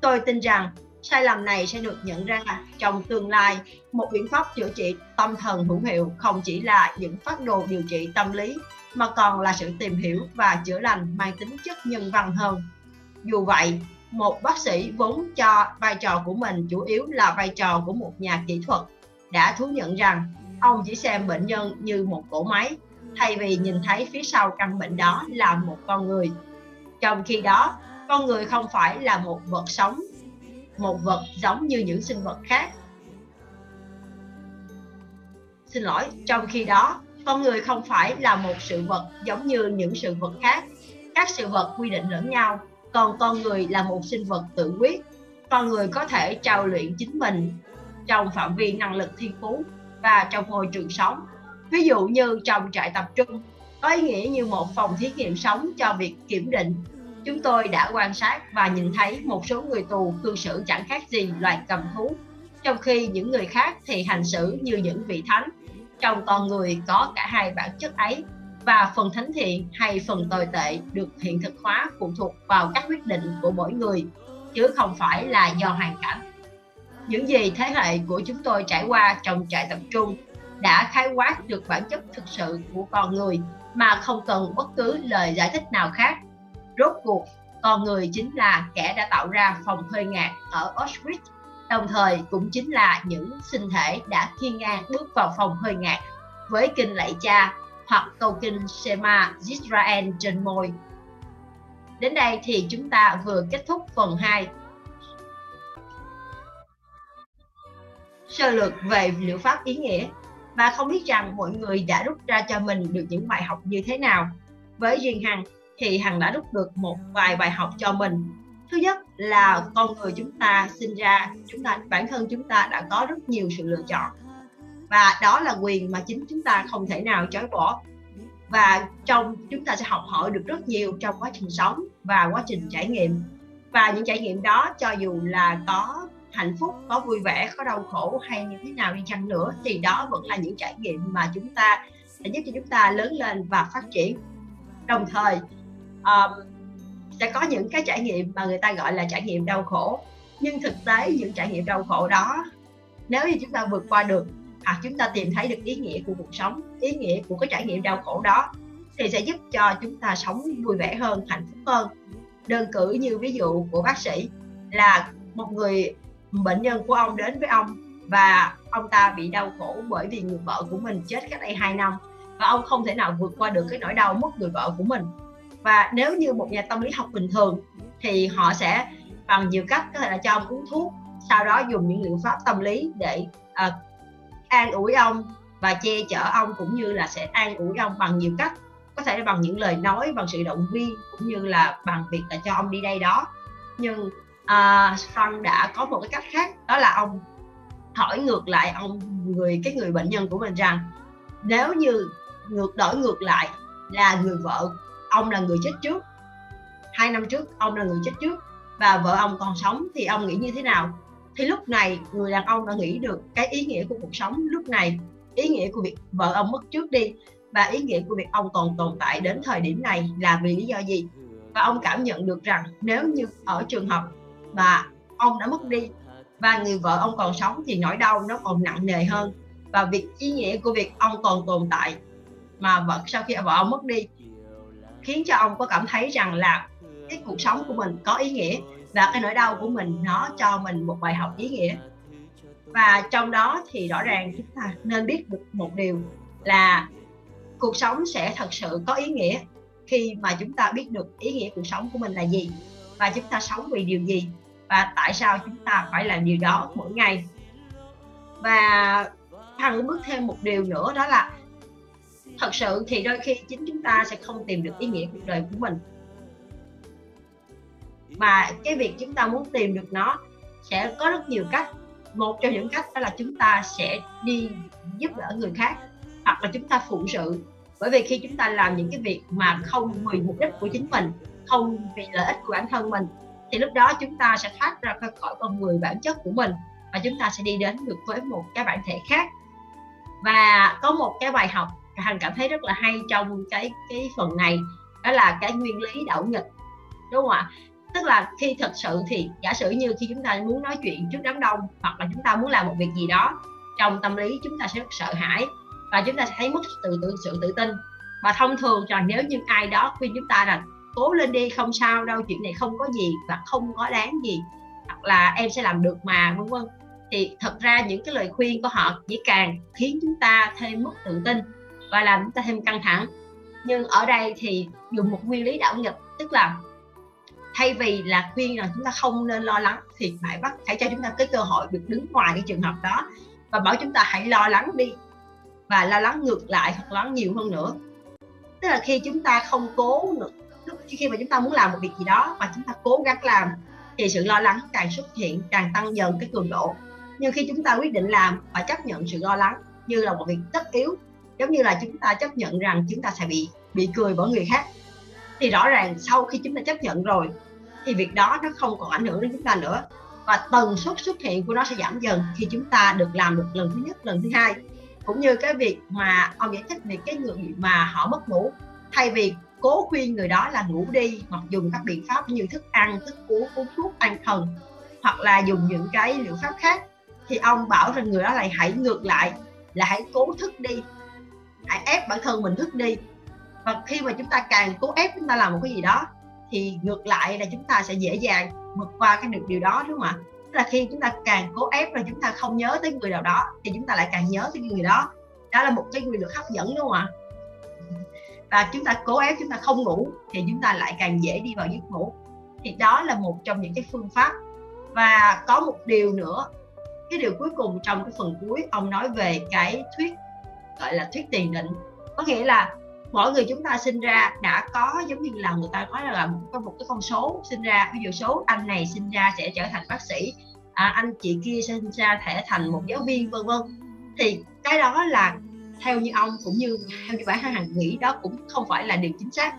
Tôi tin rằng sai lầm này sẽ được nhận ra trong tương lai một biện pháp chữa trị tâm thần hữu hiệu không chỉ là những phát đồ điều trị tâm lý mà còn là sự tìm hiểu và chữa lành mang tính chất nhân văn hơn. Dù vậy, một bác sĩ vốn cho vai trò của mình chủ yếu là vai trò của một nhà kỹ thuật đã thú nhận rằng ông chỉ xem bệnh nhân như một cỗ máy, thay vì nhìn thấy phía sau căn bệnh đó là một con người. Trong khi đó, con người không phải là một vật sống, một vật giống như những sinh vật khác. Xin lỗi, trong khi đó, con người không phải là một sự vật giống như những sự vật khác. Các sự vật quy định lẫn nhau, còn con người là một sinh vật tự quyết. Con người có thể trao luyện chính mình trong phạm vi năng lực thiên phú và trong môi trường sống. Ví dụ như trong trại tập trung, có ý nghĩa như một phòng thí nghiệm sống cho việc kiểm định. Chúng tôi đã quan sát và nhìn thấy một số người tù cư xử chẳng khác gì loài cầm thú, trong khi những người khác thì hành xử như những vị thánh. Trong con người có cả hai bản chất ấy và phần thánh thiện hay phần tồi tệ được hiện thực hóa phụ thuộc vào các quyết định của mỗi người chứ không phải là do hoàn cảnh những gì thế hệ của chúng tôi trải qua trong trại tập trung đã khái quát được bản chất thực sự của con người mà không cần bất cứ lời giải thích nào khác. Rốt cuộc, con người chính là kẻ đã tạo ra phòng hơi ngạt ở Auschwitz, đồng thời cũng chính là những sinh thể đã thiên ngang bước vào phòng hơi ngạt với kinh lạy cha hoặc câu kinh Shema Israel trên môi. Đến đây thì chúng ta vừa kết thúc phần 2 sơ lược về liệu pháp ý nghĩa và không biết rằng mọi người đã rút ra cho mình được những bài học như thế nào. Với riêng Hằng thì Hằng đã rút được một vài bài học cho mình. Thứ nhất là con người chúng ta sinh ra, chúng ta bản thân chúng ta đã có rất nhiều sự lựa chọn. Và đó là quyền mà chính chúng ta không thể nào chối bỏ. Và trong chúng ta sẽ học hỏi được rất nhiều trong quá trình sống và quá trình trải nghiệm. Và những trải nghiệm đó cho dù là có hạnh phúc có vui vẻ có đau khổ hay như thế nào đi chăng nữa thì đó vẫn là những trải nghiệm mà chúng ta sẽ giúp cho chúng ta lớn lên và phát triển. Đồng thời um, sẽ có những cái trải nghiệm mà người ta gọi là trải nghiệm đau khổ. Nhưng thực tế những trải nghiệm đau khổ đó nếu như chúng ta vượt qua được hoặc chúng ta tìm thấy được ý nghĩa của cuộc sống ý nghĩa của cái trải nghiệm đau khổ đó thì sẽ giúp cho chúng ta sống vui vẻ hơn hạnh phúc hơn. Đơn cử như ví dụ của bác sĩ là một người bệnh nhân của ông đến với ông và ông ta bị đau khổ bởi vì người vợ của mình chết cách đây 2 năm và ông không thể nào vượt qua được cái nỗi đau mất người vợ của mình. Và nếu như một nhà tâm lý học bình thường thì họ sẽ bằng nhiều cách có thể là cho ông uống thuốc sau đó dùng những liệu pháp tâm lý để uh, an ủi ông và che chở ông cũng như là sẽ an ủi ông bằng nhiều cách có thể là bằng những lời nói bằng sự động viên cũng như là bằng việc là cho ông đi đây đó. Nhưng uh, Frank đã có một cái cách khác đó là ông hỏi ngược lại ông người cái người bệnh nhân của mình rằng nếu như ngược đổi ngược lại là người vợ ông là người chết trước hai năm trước ông là người chết trước và vợ ông còn sống thì ông nghĩ như thế nào? Thì lúc này người đàn ông đã nghĩ được cái ý nghĩa của cuộc sống lúc này ý nghĩa của việc vợ ông mất trước đi và ý nghĩa của việc ông còn tồn tại đến thời điểm này là vì lý do gì? Và ông cảm nhận được rằng nếu như ở trường hợp mà ông đã mất đi. Và người vợ ông còn sống thì nỗi đau nó còn nặng nề hơn. Và việc ý nghĩa của việc ông còn tồn tại mà vợ, sau khi vợ ông mất đi khiến cho ông có cảm thấy rằng là cái cuộc sống của mình có ý nghĩa và cái nỗi đau của mình nó cho mình một bài học ý nghĩa. Và trong đó thì rõ ràng chúng ta nên biết được một điều là cuộc sống sẽ thật sự có ý nghĩa khi mà chúng ta biết được ý nghĩa cuộc sống của mình là gì và chúng ta sống vì điều gì và tại sao chúng ta phải làm điều đó mỗi ngày? Và thằng bước thêm một điều nữa, đó là thật sự thì đôi khi chính chúng ta sẽ không tìm được ý nghĩa cuộc đời của mình. Và cái việc chúng ta muốn tìm được nó sẽ có rất nhiều cách. Một trong những cách đó là chúng ta sẽ đi giúp đỡ người khác, hoặc là chúng ta phụng sự. Bởi vì khi chúng ta làm những cái việc mà không vì mục đích của chính mình, không vì lợi ích của bản thân mình thì lúc đó chúng ta sẽ thoát ra khỏi con người bản chất của mình và chúng ta sẽ đi đến được với một cái bản thể khác. Và có một cái bài học hằng cảm thấy rất là hay trong cái cái phần này, đó là cái nguyên lý đảo nghịch đúng không ạ? Tức là khi thật sự thì giả sử như khi chúng ta muốn nói chuyện trước đám đông hoặc là chúng ta muốn làm một việc gì đó, trong tâm lý chúng ta sẽ rất sợ hãi và chúng ta sẽ thấy mất tự tự, sự tự tin. Và thông thường rằng nếu như ai đó khuyên chúng ta rằng cố lên đi, không sao đâu, chuyện này không có gì và không có đáng gì. Hoặc là em sẽ làm được mà, vân vân. Thì thật ra những cái lời khuyên của họ chỉ càng khiến chúng ta thêm mất tự tin và làm chúng ta thêm căng thẳng. Nhưng ở đây thì dùng một nguyên lý đảo nghịch tức là thay vì là khuyên rằng chúng ta không nên lo lắng thì phải bắt hãy cho chúng ta cái cơ hội được đứng ngoài cái trường hợp đó và bảo chúng ta hãy lo lắng đi và lo lắng ngược lại hoặc lo lắng nhiều hơn nữa. Tức là khi chúng ta không cố nữa khi mà chúng ta muốn làm một việc gì đó mà chúng ta cố gắng làm thì sự lo lắng càng xuất hiện, càng tăng dần cái cường độ. Nhưng khi chúng ta quyết định làm và chấp nhận sự lo lắng như là một việc tất yếu, giống như là chúng ta chấp nhận rằng chúng ta sẽ bị bị cười bởi người khác, thì rõ ràng sau khi chúng ta chấp nhận rồi, thì việc đó nó không còn ảnh hưởng đến chúng ta nữa. Và tần suất xuất hiện của nó sẽ giảm dần khi chúng ta được làm được lần thứ nhất, lần thứ hai. Cũng như cái việc mà ông giải thích về cái người mà họ mất ngủ, thay vì cố khuyên người đó là ngủ đi hoặc dùng các biện pháp như thức ăn, thức uống uống thuốc an thần, hoặc là dùng những cái liệu pháp khác, thì ông bảo rằng người đó lại hãy ngược lại, là hãy cố thức đi, hãy ép bản thân mình thức đi. Và khi mà chúng ta càng cố ép chúng ta làm một cái gì đó, thì ngược lại là chúng ta sẽ dễ dàng vượt qua cái được điều đó, đúng không ạ? Tức là khi chúng ta càng cố ép là chúng ta không nhớ tới người nào đó, thì chúng ta lại càng nhớ tới người đó. Đó là một cái quy luật hấp dẫn, đúng không ạ? Và chúng ta cố ép chúng ta không ngủ thì chúng ta lại càng dễ đi vào giấc ngủ. Thì đó là một trong những cái phương pháp. Và có một điều nữa cái điều cuối cùng trong cái phần cuối ông nói về cái thuyết gọi là thuyết tiền định. Có nghĩa là mỗi người chúng ta sinh ra đã có giống như là người ta nói là có một cái con số sinh ra. Ví dụ số anh này sinh ra sẽ trở thành bác sĩ à, anh chị kia sinh ra thể thành một giáo viên vân vân. Thì cái đó là theo như ông cũng như theo như bản thân hằng nghĩ đó cũng không phải là điều chính xác.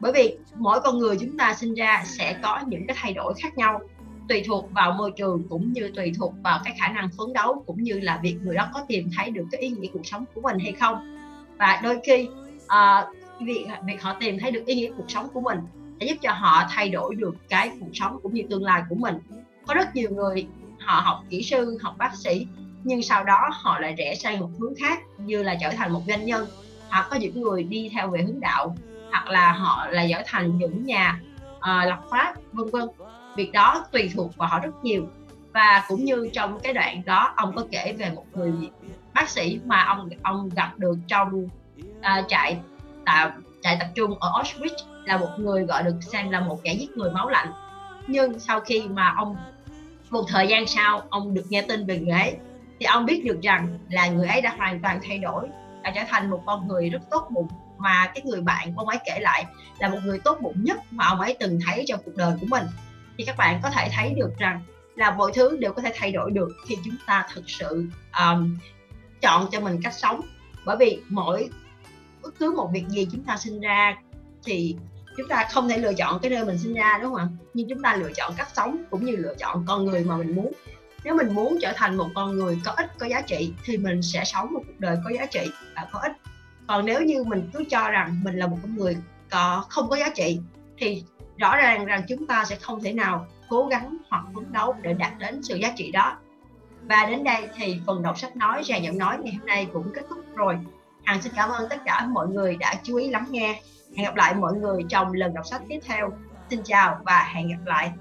Bởi vì mỗi con người chúng ta sinh ra sẽ có những cái thay đổi khác nhau tùy thuộc vào môi trường cũng như tùy thuộc vào cái khả năng phấn đấu cũng như là việc người đó có tìm thấy được cái ý nghĩa cuộc sống của mình hay không. Và đôi khi uh, việc việc họ tìm thấy được ý nghĩa cuộc sống của mình sẽ giúp cho họ thay đổi được cái cuộc sống cũng như tương lai của mình. Có rất nhiều người họ học kỹ sư học bác sĩ nhưng sau đó họ lại rẽ sang một hướng khác như là trở thành một doanh nhân hoặc có những người đi theo về hướng đạo hoặc là họ là trở thành những nhà uh, lập pháp vân vân. Việc đó tùy thuộc vào họ rất nhiều. Và cũng như trong cái đoạn đó ông có kể về một người bác sĩ mà ông ông gặp được trong uh, trại tạm trại tập trung ở Auschwitz là một người gọi được xem là một kẻ giết người máu lạnh. Nhưng sau khi mà ông một thời gian sau ông được nghe tin về người ấy thì ông biết được rằng là người ấy đã hoàn toàn thay đổi đã trở thành một con người rất tốt bụng. Mà cái người bạn của ông ấy kể lại là một người tốt bụng nhất mà ông ấy từng thấy trong cuộc đời của mình. Thì các bạn có thể thấy được rằng là mọi thứ đều có thể thay đổi được khi chúng ta thực sự um, chọn cho mình cách sống. Bởi vì mỗi bất cứ một việc gì chúng ta sinh ra thì chúng ta không thể lựa chọn cái nơi mình sinh ra đúng không ạ? Nhưng chúng ta lựa chọn cách sống cũng như lựa chọn con người mà mình muốn nếu mình muốn trở thành một con người có ích, có giá trị, thì mình sẽ sống một cuộc đời có giá trị và có ích. Còn nếu như mình cứ cho rằng mình là một con người có, không có giá trị, thì rõ ràng rằng chúng ta sẽ không thể nào cố gắng hoặc phấn đấu để đạt đến sự giá trị đó. Và đến đây thì phần đọc sách nói, rèn giọng nói ngày hôm nay cũng kết thúc rồi. Hằng xin cảm ơn tất cả mọi người đã chú ý lắng nghe. Hẹn gặp lại mọi người trong lần đọc sách tiếp theo. Xin chào và hẹn gặp lại.